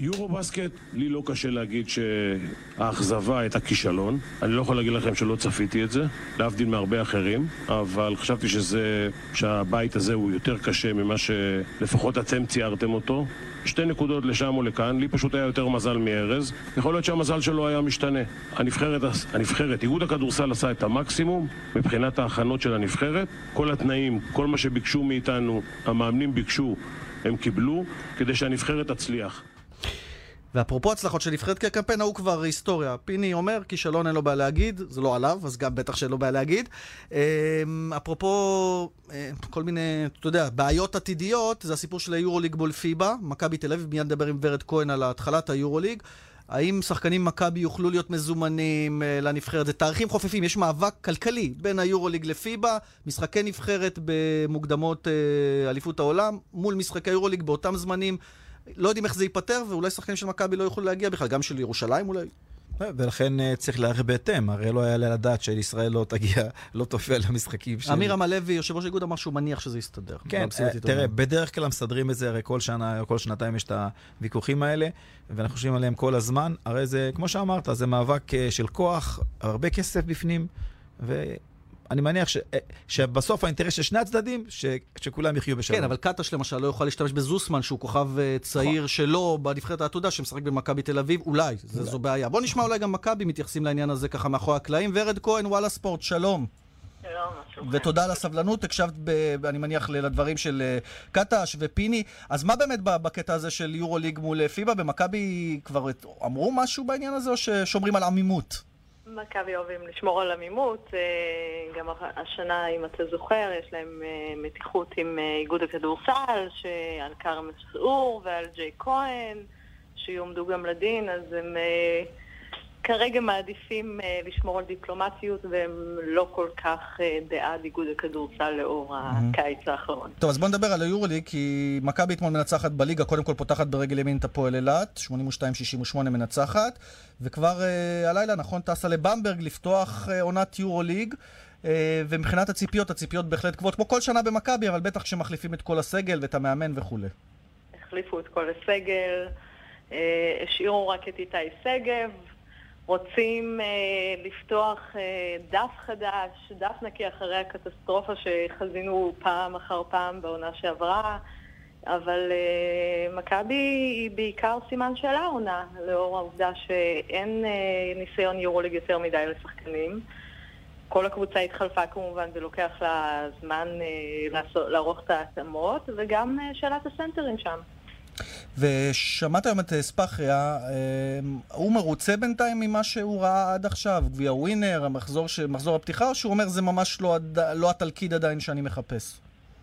יורו בסקט, לי לא קשה להגיד שהאכזבה הייתה כישלון. אני לא יכול להגיד לכם שלא צפיתי את זה, להבדיל מהרבה אחרים, אבל חשבתי שזה, שהבית הזה הוא יותר קשה ממה שלפחות אתם ציירתם אותו. שתי נקודות לשם או לכאן, לי פשוט היה יותר מזל מארז. יכול להיות שהמזל שלו היה משתנה. הנבחרת, הנבחרת, איגוד הכדורסל עשה את המקסימום מבחינת ההכנות של הנבחרת. כל התנאים, כל מה שביקשו מאיתנו, המאמנים ביקשו, הם קיבלו, כדי שהנבחרת תצליח. ואפרופו הצלחות של נבחרת, כי הקמפיין ההוא כבר היסטוריה. פיני אומר, כישלון אין לו בעיה להגיד, זה לא עליו, אז גם בטח שאין לו בעיה להגיד. אמ, אפרופו אה, כל מיני, אתה יודע, בעיות עתידיות, זה הסיפור של היורוליג מול פיבה, מכבי תל אביב, מיד נדבר עם ורד כהן על התחלת היורוליג. האם שחקנים מכבי יוכלו להיות מזומנים אה, לנבחרת? זה תאריכים חופפים, יש מאבק כלכלי בין היורוליג לפיבה, משחקי נבחרת במוקדמות אה, אליפות העולם, מול משחקי היורוליג באותם זמנים. לא יודעים איך זה ייפתר, ואולי שחקנים של מכבי לא יוכלו להגיע בכלל, גם של ירושלים אולי. ולכן אה, צריך להיערך בהתאם, הרי לא יעלה לדעת שישראל לא תגיע, לא תופיע למשחקים של... אמיר עמלוי, יושב ראש האיגוד, אמר שהוא מניח שזה יסתדר. כן, אה. תראה, בדרך כלל מסדרים את זה, הרי כל שנה כל שנתיים יש את הוויכוחים האלה, ואנחנו חושבים עליהם כל הזמן. הרי זה, כמו שאמרת, זה מאבק אה, של כוח, הרבה כסף בפנים, ואני מניח ש, אה, שבסוף האינטרס של שני הצדדים, ש, שכולם יחיו בשלום. כן, אבל קטש למשל לא יוכל להשתמש בזוסמן, שהוא כוכב אה, צעיר שלו בנבחרת העתודה, שמשחק במכבי תל אביב, אולי, זה- זו בעיה. בוא נשמע אולי גם מכבי מתייחסים לעניין הזה ככה מאחורי הקלעים. ורד כהן, וואלה ספורט, שלום. ותודה על הסבלנות, הקשבת, ב, אני מניח, לדברים של אה, קטש ופיני. אז מה באמת ב- בקטע הזה של יורו ליג מול פיבה? במכבי כבר אמרו משהו בעניין הזה, או ששומרים על עמימות? מכבי אוהבים לשמור על עמימות, אה, גם השנה, אם אתה זוכר, יש להם אה, מתיחות עם אה, איגוד הכדורסל, שעל כרם מסעור ועל ג'יי כהן, שיועמדו גם לדין, אז הם כרגע מעדיפים אה, לשמור על דיפלומטיות, והם לא כל כך אה, בעד איגוד הכדורסל לאור הקיץ האחרון. טוב, אז בוא נדבר על היורוליג, כי מכבי אתמול מנצחת בליגה, קודם כל פותחת ברגל ימין את הפועל אילת, 82-68 מנצחת, וכבר אה, הלילה, נכון, טסה לבמברג לפתוח אה, עונת יורוליג, ומבחינת הציפיות, הציפיות בהחלט גבוהות, כמו כל שנה במכבי, אבל בטח כשמחליפים את כל הסגל ואת המאמן וכולי. החליפו את כל הסגל, השאירו רק את איתי שגב, רוצים אה, לפתוח אה, דף חדש, דף נקי אחרי הקטסטרופה שחזינו פעם אחר פעם בעונה שעברה, אבל אה, מכבי היא בעיקר סימן שאלה עונה, לאור העובדה שאין אה, ניסיון יורוליג יותר מדי לשחקנים. כל הקבוצה התחלפה כמובן, ולוקח לה זמן אה, לעשות, לערוך את ההתאמות, וגם אה, שאלת הסנטרים שם. ושמעת היום את אה, ספחיה, אה, הוא מרוצה בינתיים ממה שהוא ראה עד עכשיו, גביע ווינר, המחזור, ש... מחזור הפתיחה, או שהוא אומר זה ממש לא, הד... לא התלכיד עדיין שאני מחפש?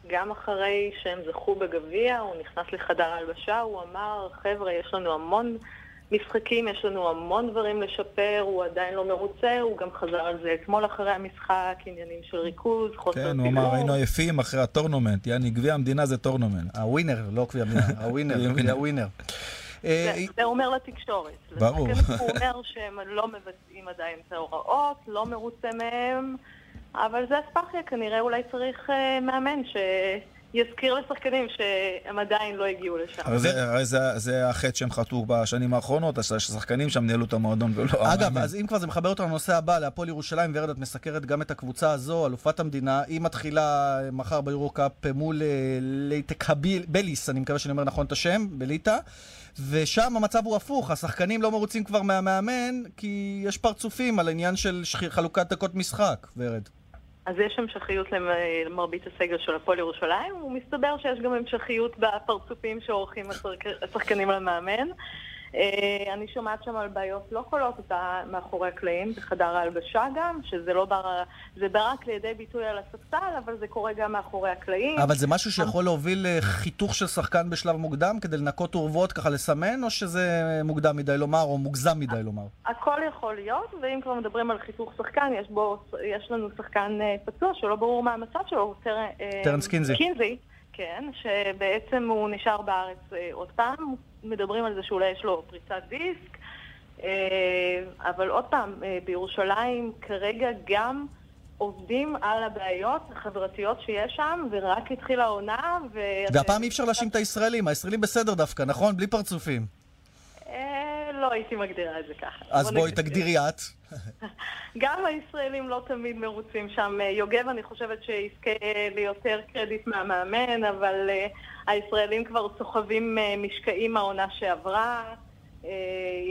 גם אחרי שהם זכו בגביע, הוא נכנס לחדר ההלבשה, הוא אמר, חבר'ה, יש לנו המון משחקים, יש לנו המון דברים לשפר, הוא עדיין לא מרוצה, הוא גם חזר על זה אתמול אחרי המשחק, עניינים של ריכוז, חוסר כן, הוא אמר, היינו עייפים אחרי ה tournament, יעני, גביע המדינה זה tournament. הווינר, לא גביע המדינה, הווינר, הווינר. זה זה אומר לתקשורת. ברור. הוא אומר שהם לא מבצעים עדיין את ההוראות, לא מרוצה מהם, אבל זה אספחיה, כנראה אולי צריך אה, מאמן שיזכיר לשחקנים שהם עדיין לא הגיעו לשם. הרי זה- הרי זה- זה החטא שהם חטאו בשנים האחרונות, אז שהשחקנים שם ניהלו את המועדון ולא... אגב. אז אם כבר זה מחבר אותנו לנושא הבא, להפועל ירושלים, ורד, את מסקרת גם את הקבוצה הזו, אלופת המדינה. היא מתחילה מחר ביורו-קאפ מול אה, לייטקבל- בליס, אני מקווה שאני אומר נכון את השם, בליטא. ושם המצב הוא הפוך, השחקנים לא מרוצים כבר מהמאמן, כי יש פרצופים על העניין של שח- חלוקת דקות משחק, ורד. אז יש המשכיות למ- למרבית הסגל של הפועל ירושלים, ומסתבר שיש גם המשכיות בפרצופים שעורכים השחק- השחקנים למאמן. אה, אני שומעת שם על בעיות לא קולות מאחורי הקלעים, בחדר ההלבשה גם, שזה לא בר... זה בא רק לידי ביטוי על הספסל, אבל זה קורה גם מאחורי הקלעים. אבל זה משהו שיכול להוביל לחיתוך של שחקן בשלב מוקדם, כדי לנקות אורוות, ככה לסמן, או שזה מוקדם מדי לומר, או מוגזם מדי לומר? הכל יכול להיות, ואם כבר מדברים על חיתוך שחקן, יש, בו, יש לנו שחקן אה, פצוע שלא ברור מה המצב שלו, טר, אה, טרנס קינזי. קינזי, כן, שבעצם הוא נשאר בארץ אה, עוד פעם, מדברים על זה שאולי יש לו פריצת דיסק, אה, אבל עוד פעם, אה, בירושלים כרגע גם עובדים על הבעיות החברתיות שיש שם, ורק התחילה העונה, ו... והפעם אי אפשר להאשים את הישראלים, הישראלים בסדר דווקא, נכון? בלי פרצופים. אה, לא הייתי מגדירה את זה ככה. אז בוא בואי. תגדירי את. גם הישראלים לא תמיד מרוצים שם. אה, יוגב, אני חושבת שיזכה ליותר קרדיט מהמאמן, אבל אה, הישראלים כבר סוחבים אה, משקעים מהעונה שעברה.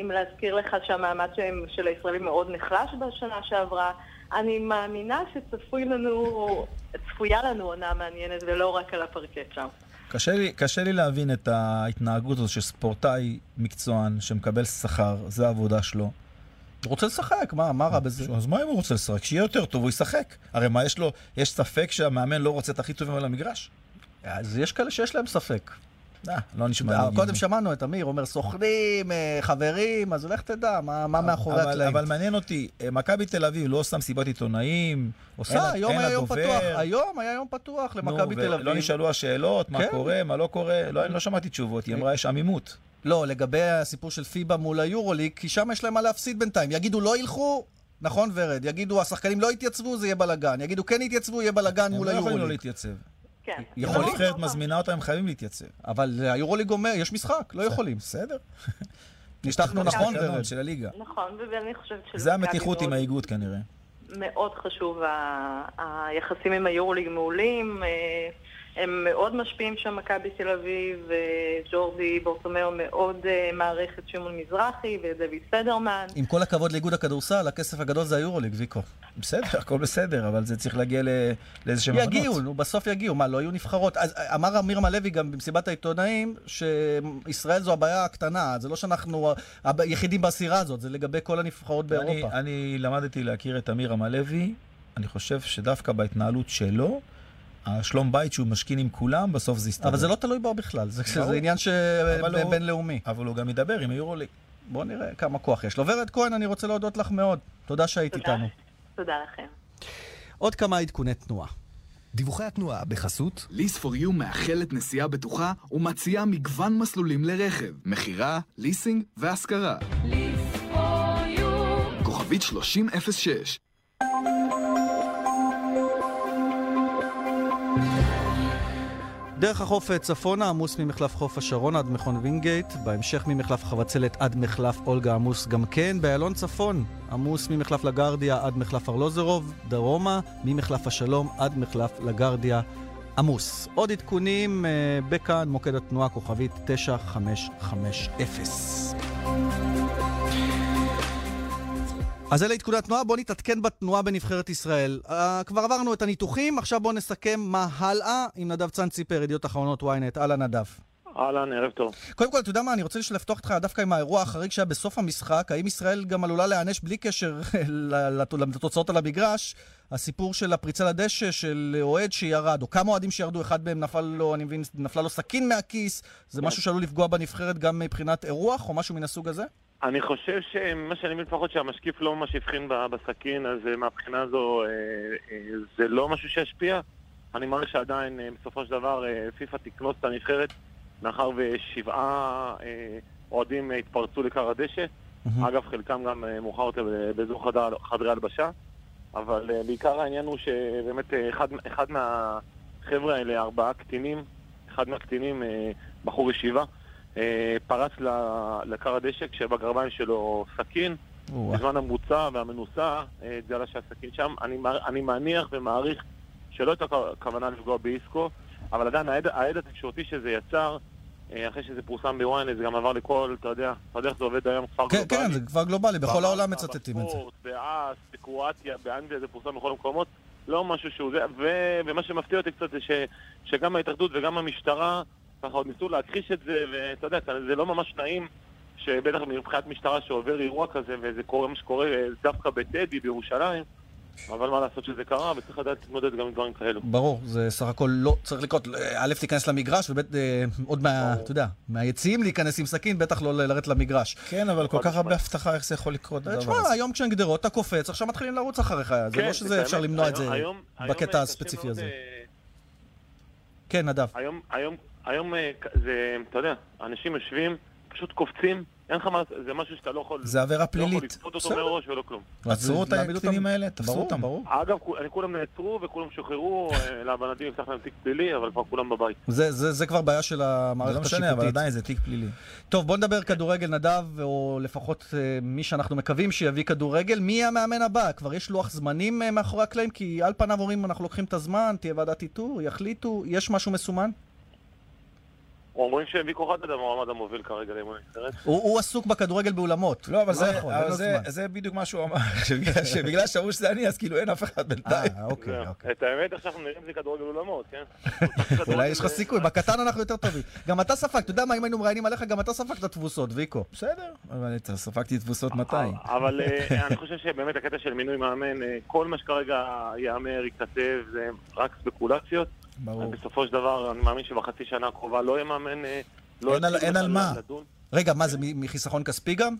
אם להזכיר לך שהמעמד של הישראלים מאוד נחלש בשנה שעברה. אני מאמינה שצפוי לנו, צפויה לנו עונה מעניינת ולא רק על הפרקט שם. קשה לי, קשה לי להבין את ההתנהגות הזו של ספורטאי מקצוען שמקבל שכר, זה העבודה שלו. הוא רוצה לשחק, מה, מה רע בזה? אז מה אם הוא רוצה לשחק? שיהיה יותר טוב, הוא ישחק. הרי מה, יש לו, יש ספק שהמאמן לא רוצה את הכי טובים על המגרש? אז יש כאלה שיש להם ספק. אה, לא נשמע קודם הגיוני. שמענו את אמיר אומר סוכנים, אה, חברים, אז לך תדע מה מה מאחורי הקלעים. אבל מעניין אותי, אה, מכבי תל אביב לא עושה מסיבת עיתונאים, אין עושה, לה- היום אין היה יום. פתוח, היום היה יום פתוח למכבי תל ולא אביב. נשאלו השאלות, מה כן. קורה, מה לא קורה, לא לא שמעתי תשובות, היא אמרה יש עמימות. לא, לגבי הסיפור של פיבה מול היורוליג, כי שם יש להם מה להפסיד בינתיים. יגידו לא ילכו, נכון ורד, יגידו השחקנים לא יתייצבו, זה יהיה בלאגן. יגידו כן יתייצבו, יהיה בלאגן הם מול לא יכולים לא היורוליג. להתייצב. כן. יכול אם הנבחרת מזמינה אותם, הם חייבים להתייצב. אבל היורוליג אומר, יש משחק, לא יכולים. בסדר. נשלחנו נכון ורד. של הליגה. נכון, ואני חושבת שלמכבי זה המתיחות עם האיגוד כנראה. מאוד חשוב, היחסים עם היורוליג מעולים, אה, הם מאוד משפיעים שם, מכבי תל אביב, וג'ורדי בורטומאו מאוד אה, מעריך את שמעון מזרחי ודויד פדרמן. עם כל הכבוד לאיגוד הכדורסל, הכסף הגדול זה היורוליג, ויקו. בסדר, הכל בסדר, אבל זה צריך להגיע לאיזשהם הבנות. יגיעו, נו, בסוף יגיעו. מה, לא יהיו נבחרות? אז אה, אמר אמירם הלוי גם במסיבת העיתונאים, שישראל זו הבעיה הקטנה, זה לא שאנחנו היחידים בסירה הזאת, זה לגבי כל הנבחרות אני, באירופה. אני למדתי להכיר את אמיר עמלוי, אני חושב שדווקא בהתנהלות שלו, השלום בית שהוא משכין עם כולם, בסוף זה יסתדר. אבל זה לא תלוי בו בכלל, זה ברור. זה עניין ש- אבל הוא- בינלאומי. אבל הוא גם ידבר עם היורוליג. בוא נראה כמה כוח יש לו. ורד כהן, אני רוצה להודות לך מאוד. תודה שהיית תודה. איתנו. תודה לכם. עוד כמה עדכוני תנועה. דיווחי התנועה בחסות ליס פור יו מאחלת נסיעה בטוחה ומציעה מגוון מסלולים לרכב, מכירה, ליסינג והשכרה. כוכבית 3006 דרך החוף צפונה עמוס ממחלף חוף השרון עד מכון וינגייט, בהמשך ממחלף חבצלת עד מחלף אולגה עמוס גם כן, באיילון צפון עמוס ממחלף לגרדיה עד מחלף ארלוזרוב, דרומה ממחלף השלום עד מחלף לגרדיה עמוס. עוד עדכונים אה, בכאן, מוקד התנועה כוכבית 9550. אז אלה עדכוני התנועה, בואו נתעדכן בתנועה בנבחרת ישראל. Uh, כבר עברנו את הניתוחים, עכשיו בואו נסכם מה הלאה עם נדב צאנציפר, ידיעות אחרונות ynet. אהלן נדב. אהלן, ערב טוב. קודם כל, אתה יודע מה, אני רוצה לפתוח איתך דווקא עם האירוע החריג שהיה בסוף המשחק. האם ישראל גם עלולה להיענש בלי קשר לתוצאות על המגרש? הסיפור של הפריצה לדשא של אוהד שירד, או כמה אוהדים שירדו, אחד מהם נפל לו, אני מבין, נפלה לו סכין מהכיס. זה משהו שעלול לפגוע בנבחרת גם מבחינת אירוח, או משהו מן הסוג הזה? אני חושב שממה שאני מבין לפחות שהמשקיף לא ממש הבחין בסכין, אז אה, מהבחינה הזו אה, אה, זה לא משהו שישפיע. אני מעריך שעדיין בסופו של דבר פיפ"א תקנוס את הנבחרת, מאחר ושבעה אוהדים התפרצו לכר הדשא. אגב, חלקם גם מאוחר יותר באזור חדר- חדרי הלבשה. אבל בעיקר העניין הוא שבאמת אחד, אחד מהחבר'ה האלה, ארבעה קטינים, אחד מהקטינים, בחור ישיבה, פרץ ל- לכר הדשא כשבגרביים שלו סכין. בזמן המוצא והמנוסה אה, התגלה שהסכין שם. אני, אני מניח ומעריך שלא הייתה כוונה לפגוע באיסקו, אבל עדיין העד, העד התקשורתי שזה יצר, אה, אחרי שזה פורסם בוויינט, זה גם עבר לכל, אתה יודע, אתה יודע איך זה עובד היום, כפר כן, גלובלי. כן, זה כבר גלובלי, בכל העולם מצטטים את זה. באס, בקרואטיה, באנגליה, זה פורסם בכל המקומות. לא משהו שהוא זה, ו... ומה שמפתיע אותי קצת זה ש... שגם ההתאחדות וגם המשטרה ככה עוד ניסו להכחיש את זה, ואתה יודע, זה לא ממש נעים שבטח מבחינת משטרה שעובר אירוע כזה, וזה קורה מה שקורה אה, דווקא בטדי בירושלים, אבל מה לעשות שזה קרה, וצריך לדעת להתמודד גם עם דברים כאלו. ברור, זה סך הכל לא צריך לקרות. א', תיכנס למגרש, וב', אה, עוד מה, אתה יודע, מהיציעים להיכנס עם סכין, בטח לא לרדת למגרש. כן, אבל כל כך הרבה הבטחה, איך זה יכול לקרות הדבר תשמע, הזה? היום כשאין גדרות, אתה קופץ, עכשיו מתחילים לרוץ אחריך. זה כן, לא זה שזה אפשר למנוע את זה בקטע אה, הספציפי הזה. אה, כן, נדב. היום, היום, אה, זה, אתה יודע, אנשים יושבים, פשוט קופצים, אין לך מה, זה משהו שאתה לא יכול... זה עבירה לא יכול פלילית. לצפות אותו. מראש ולא כלום. עצרו את הקטינים. האלה, תפסו אותם. ברור. אגב, כולם נעצרו וכולם שוחררו, אה, להבנתי נפתח להם תיק פלילי, אבל כבר כולם בבית. זה, זה, זה כבר בעיה של זה המערכת לא השיפוטית. משנה, אבל עדיין זה תיק פלילי. טוב, בוא נדבר כדורגל, נדב, או לפחות אה, מי שאנחנו מקווים שיביא כדורגל. מי המאמן הבא? כבר יש לוח זמנים מאחורי הקלעים? כי על פניו אומרים, אנחנו לוקחים את הזמן, תהיה ועדת איתור, יחליטו, יש משהו מסומן? אומרים שוויקו חדד המועמד המוביל כרגע לאמון הנבחרת. הוא, הוא עסוק בכדורגל באולמות. לא, אבל זה- לו זה- זמן. זה בדיוק מה שהוא אמר, שבגלל- שאמרו שזה אני, אז כאילו אין אף אחד בינתיים. אה, אוקיי. אוקיי. את האמת, עכשיו אנחנו נראים זה כדורגל אולמות, כן? אולי יש לך סיכוי, בקטן אנחנו יותר טובים. גם אתה ספגת, אתה יודע מה, אם היינו מראיינים עליך, גם אתה ספגת תבוסות, ויקו. בסדר, אבל אתה ספגתי תבוסות מתי? אבל אה, אני חושב שבאמת הקטע של מינוי מאמן, אה, כל מה שכרגע ייאמר, ייכתב, זה רק ספקולציות. ברור. בסופו של דבר, אני מאמין שבחצי שנה הקרובה לא יהיה מאמן... אה, לא אין על- אין על מה. לדון. רגע, מה זה, מחיסכון כספי גם?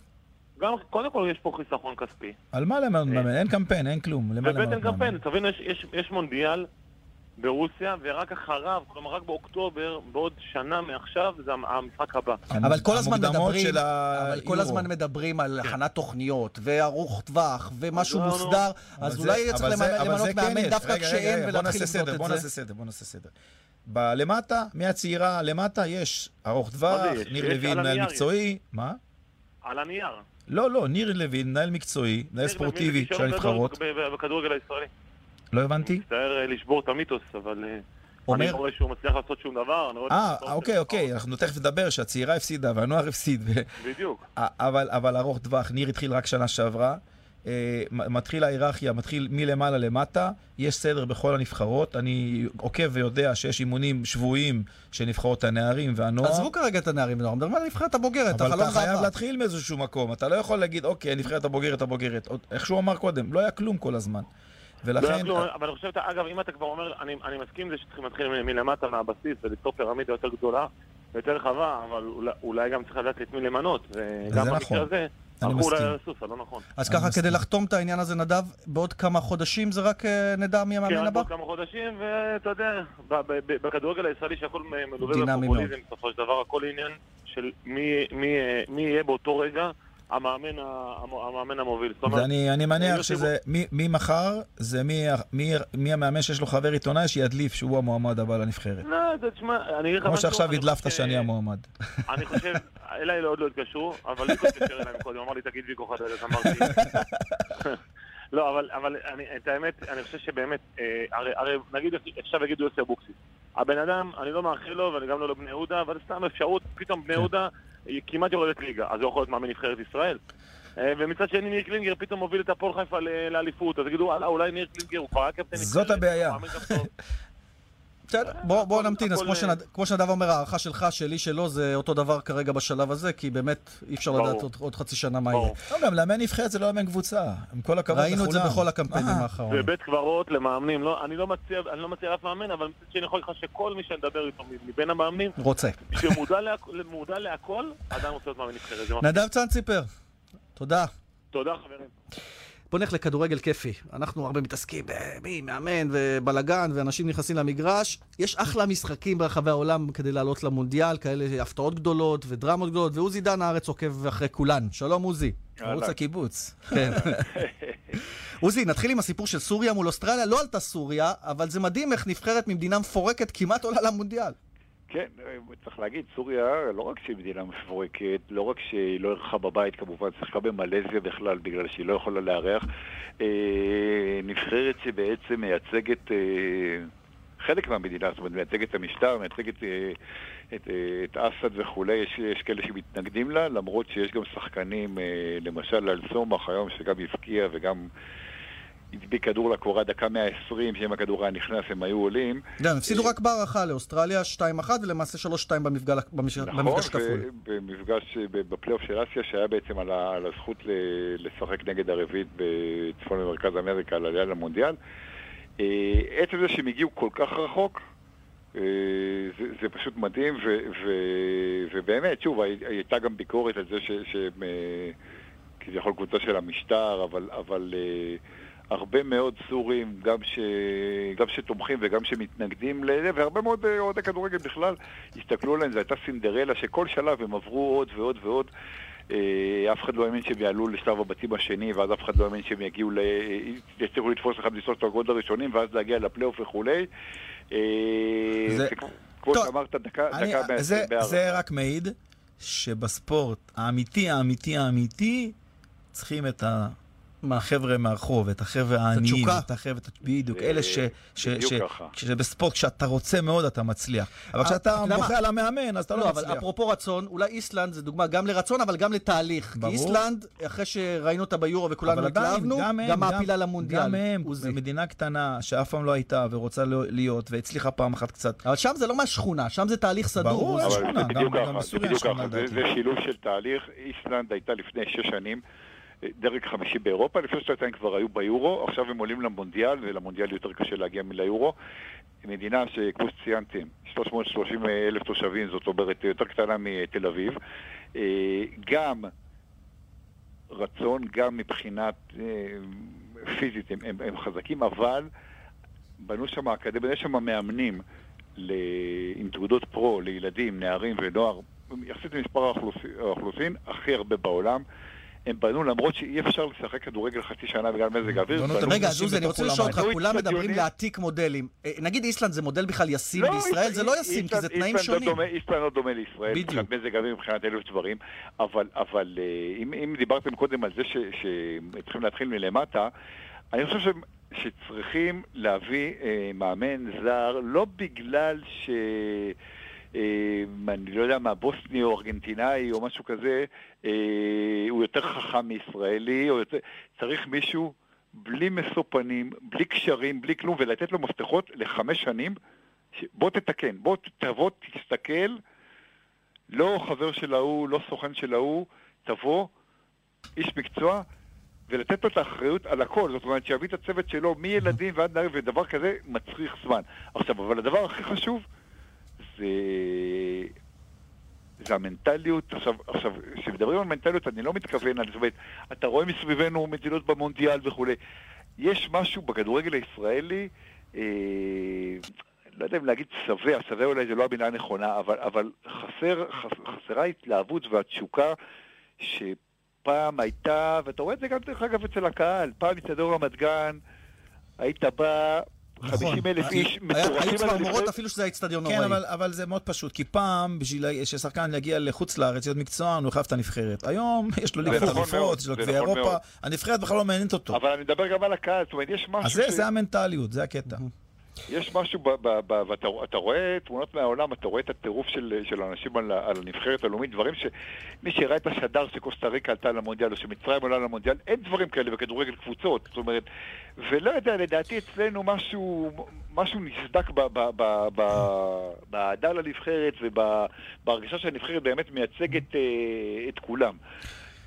גם, קודם כל יש פה חיסכון כספי. על מה למנות מאמן? אין קמפיין, אין כלום. ובטן? קמפיין, תבין, יש, יש, יש מונדיאל ברוסיה, ורק אחריו, כלומר רק באוקטובר, בעוד שנה מעכשיו, זה המ- המשחק הבא. אבל כל הזמן מדברים, של אבל כל. הזמן מדברים על הכנת תוכניות, וארוך טווח, ומשהו. מוסדר, אז זה- אולי צריך זה- למנות זה כן מאמן יש. דווקא כשאין, בוא ולהתחיל נעשה לבנות סדר, בוא את נעשה זה. סדר, בוא נעשה סדר. ב- למטה, מהצעירה למטה, יש ארוך טווח, זה? ניר לוין, מנהל מקצועי. מה? על הנייר. לא, לא, ניר לוין, מנהל מקצועי, מנהל ספורטיבי של הנבחרות. בכדורגל הישראלי. לא הבנתי? מצטער אה, לשבור את המיתוס, אבל... אה, אומר- אני לא רואה שהוא מצליח לעשות שום דבר. אני רואה אה, אוקיי, אוקיי, אנחנו תכף נדבר שהצעירה הפסידה והנוער הפסיד. בדיוק. אבל, אבל ארוך טווח, ניר התחיל רק שנה שעברה. אה, מתחיל ההיררכיה, מתחיל מלמעלה למטה, יש סדר בכל הנבחרות. אני עוקב ויודע שיש אימונים שבועיים של נבחרות הנערים והנוער. עזבו כרגע את הנערים והנוער, מדברים על הנבחרת הבוגרת, אבל אתה חייב. להתחיל מאיזשהו מקום, אתה לא יכול להגיד, אוקיי, הנבחרת הבוגרת הבוגרת. איך שהוא אמר קודם, לא היה כלום כל הזמן. לא ולכן, כלום, אבל אני חושב, אגב, אם אתה כבר אומר, אני, אני מסכים זה שצריכים להתחיל מלמטה, מהבסיס, וליצור פירמידה יותר גדולה ויותר רחבה, אבל אולי, אולי גם צריך לדעת את מי למנות, וגם במקרה נכון. הזה, אני אולי מסכים. על הסוס, הלא נכון. אז ככה, כדי לחתום את העניין הזה, נדב, בעוד כמה חודשים זה רק אה, נדע מי כן, המאמן רק הבא? בעוד כמה חודשים, ואתה יודע, בכדורגל הישראלי שהכל מלווה בפופוליזם, בסופו של דבר הכל עניין של מי- מי אה, מי יהיה באותו רגע המאמן המאמן המוביל. אומרת, ואני אני מניח שזה, מי- מי מחר, זה מי- מי- מי המאמן שיש לו חבר עיתונאי שידליף שהוא המועמד הבא לנבחרת. לא, זה, תשמע, אני אגיד לך כמו משהו, שעכשיו אני הדלפת שאני המועמד. אני חושב, אליי עוד לא התקשרו, אבל ויקו התקשר אליי קודם, אמר לי תגיד ויקו אז אמרתי... לא, אבל, אבל אני, את האמת, אני חושב שבאמת, אה, הרי, הרי נגיד עכשיו יגידו יוסי אבוקסיס. הבן אדם, אני לא מאחל לו, ואני גם לא לבני יהודה, אבל סתם אפשרות, פתאום בני יהודה היא כמעט יורדת ליגה, אז הוא יכול להיות מאמן נבחרת ישראל. אה, ומצד שני ניר קלינגר פתאום מוביל את הפועל חיפה לאליפות, אז יגידו, וואלה, אולי ניר קלינגר הוא כבר היה קפטן זאת הבעיה. הוא מאמן גם טוב." בסדר, בוא בוא נמתין, אז כמו אה, שנד- כמו שנדב אומר, ההערכה שלך, שלי, שלו, זה אותו דבר כרגע בשלב הזה, כי באמת אי אפשר. לדעת עוד- עוד חצי שנה מה יהיה. לא, גם לאמן נבחרת זה לא לאמן קבוצה. עם כל הכבוד לכולם. ראינו את זה בכל הקמפיינים מה? האחרונים. ובית קברות למאמנים, לא, אני לא מציע, אני לא מציע לאף מאמן, אבל מצד שני אני יכול לך שכל מי שאני מדבר איתו מבין המאמנים, רוצה. שמודע להכ- מודע להכל, עדיין רוצה להיות מאמן נבחרת. נדב צאנציפר, תודה. תודה חברים. בוא נלך לכדורגל כיפי. אנחנו הרבה מתעסקים במי מאמן ובלאגן, ואנשים נכנסים למגרש. יש אחלה משחקים ברחבי העולם כדי לעלות למונדיאל, כאלה הפתעות גדולות ודרמות גדולות, ועוזי דן הארץ עוקב אחרי כולן. שלום עוזי. ערוץ הקיבוץ. כן. עוזי, נתחיל עם הסיפור של סוריה מול אוסטרליה. לא עלתה סוריה, אבל זה מדהים איך נבחרת ממדינה מפורקת כמעט עולה למונדיאל. כן, צריך להגיד, סוריה לא רק שהיא מדינה מפורקת, לא רק שהיא לא אירחה בבית כמובן, שיחקה במלזיה בכלל בגלל שהיא לא יכולה לארח, אה, נבחרת שבעצם מייצגת אה, חלק מהמדינה, זאת אומרת, מייצגת את המשטר, מייצגת אה, את, אה, את אסד וכולי, יש, יש כאלה שמתנגדים לה, למרות שיש גם שחקנים, אה, למשל על סומך היום, שגם הבקיע וגם... הדביק כדור לקורה דקה 120, שאם הכדור היה נכנס הם היו עולים. הם הפסידו רק בהערכה לאוסטרליה 2-1, ולמעשה 3-2 במפגש נכון, במפגש כפול. ב- בפלייאוף של אסיה, שהיה בעצם על, הזכות לשחק נגד הרביעית בצפון ומרכז אמריקה על עלייה למונדיאל. אה, עצם זה שהם הגיעו כל כך רחוק, אה, זה, זה פשוט מדהים, ו, ו, ובאמת, שוב, הי- הייתה גם ביקורת על זה שהם אה, כביכול קבוצה של המשטר, אבל... אבל אה, הרבה מאוד סורים, גם, ש... גם שתומכים וגם שמתנגדים לזה, והרבה מאוד אה, אוהדי כדורגל בכלל הסתכלו עליהם, זו הייתה סינדרלה שכל שלב הם עברו עוד ועוד ועוד. אה, אף אחד לא האמין שהם יעלו לשלב הבתים השני, ואז אף אחד לא האמין שהם יגיעו ל... יצליחו לתפוס אחד משלושת הגוד הראשונים, ואז להגיע לפלייאוף וכולי. אה, זה- כמו שאמרת, דקה, אני- דקה זה-. זה רק מעיד שבספורט האמיתי, האמיתי, האמיתי, צריכים את החבר'ה מהרחוב, את החבר'ה העניים. את החבר'ה, את- בדיוק, אלה ש... ש- בדיוק ש- ככה. כשבספורט, כשאתה רוצה מאוד, אתה מצליח. אבל אתה כשאתה בוכה מה? על המאמן, אז אתה לא לא, אבל מצליח. אפרופו רצון, אולי איסלנד זה דוגמה גם לרצון, אבל גם לתהליך. כי ברור. איסלנד, אחרי שראינו אותה ביורו וכולנו אבל התלהבנו, גם גם מעפילה למונדיאל. גם הם. מדינה קטנה שאף פעם לא הייתה ורוצה לא- להיות, והצליחה פעם אחת קצת. אבל שם זה לא מהשכונה, שם זה תהליך סדור. ברור. אבל זה בדיוק ככה, זה בדיוק ככה, זה- לדעתי. זה שילוב של תהליך. איסלנד הייתה לפני שש שנים. דרג חמישי באירופה, לפני שנתיים כבר היו ביורו, עכשיו הם עולים למונדיאל, ולמונדיאל יותר קשה להגיע מליורו. מדינה שכמו שציינתם, 330 אלף תושבים, זאת אומרת יותר קטנה מתל אביב. אה, גם רצון, גם מבחינת אה, פיזית הם, הם, הם חזקים, אבל בנו שם אקדמיה, יש שם מאמנים ל... עם תעודות פרו לילדים, נערים ונוער, יחסית למספר האוכלוסין, הכי הרבה בעולם. הם בנו למרות שאי אפשר לשחק כדורגל חצי שנה בגלל מזג האוויר. רגע, אז עוזי, אני רוצה לשאול אותך, כולם מדברים להעתיק מודלים. אה, נגיד איסלנד זה מודל בכלל ישים לא, בישראל? זה לא ישים, כי זה תנאים לא שונים. איסלנד לא דומה לישראל. מבחינת מזג האוויר, מבחינת אלף דברים, אבל, אה, אם, דיברתם קודם על זה שצריכים להתחיל מלמטה, אני חושב שצריכים להביא אה, מאמן זר, לא בגלל ש... אה, אני לא יודע מה, בוסני או ארגנטינאי או משהו כזה, אה, הוא יותר חכם מישראלי, או יותר... צריך מישהו בלי משוא פנים, בלי קשרים, בלי כלום, ולתת לו מפתחות לחמש שנים, ש... בוא תתקן, בוא תבוא, תסתכל, לא חבר של ההוא, לא סוכן של ההוא, תבוא, איש מקצוע, ולתת לו את האחריות על הכל, זאת אומרת שיביא את הצוות שלו מילדים ועד נערים, ודבר כזה מצריך זמן. עכשיו, אבל הדבר הכי חשוב זה, זה המנטליות. עכשיו, עכשיו, כשמדברים על מנטליות, אני לא מתכוון על אומרת, אתה רואה מסביבנו מדינות במונדיאל וכולי. יש משהו בכדורגל הישראלי, אה, לא יודע אם להגיד שבע, שבע אולי זה לא המילה הנכונה, אבל, אבל חסר, חס, חסרה ההתלהבות והתשוקה שפעם הייתה, ואתה רואה את זה גם דרך אגב אצל הקהל, פעם אצטדיון רמת גן, היית בא, 50 אלף איש נכון. היה- מטורפים היו צמרמורות. אפילו שזה האיצטדיון כן, נוראי. אבל, אבל זה מאוד פשוט, כי פעם, בשביל ששחקן יגיע לחוץ לארץ, להיות מקצוען, הוא חייב את הנבחרת. היום יש לו ליגת נכון אלופות, יש לו גביע נכון אירופה. הנבחרת בכלל לא מעניינת אותו. אבל אני מדבר גם על הקהל, זאת אומרת, יש משהו אז. זה המנטליות, זה הקטע. יש משהו, ב, ב, ב, ואתה אתה רואה תמונות מהעולם, אתה רואה את הטירוף של, של האנשים על, על הנבחרת הלאומית, דברים שמי שראה את השדר שקוסטה ריקה עלתה למונדיאל, או שמצרים עולה למונדיאל, אין דברים כאלה בכדורגל קבוצות, זאת אומרת, ולא יודע, לדעתי אצלנו משהו, משהו נסדק ב- ב- ב- ב- באהדה לנבחרת ובהרגשה שהנבחרת באמת מייצגת אה, את כולם.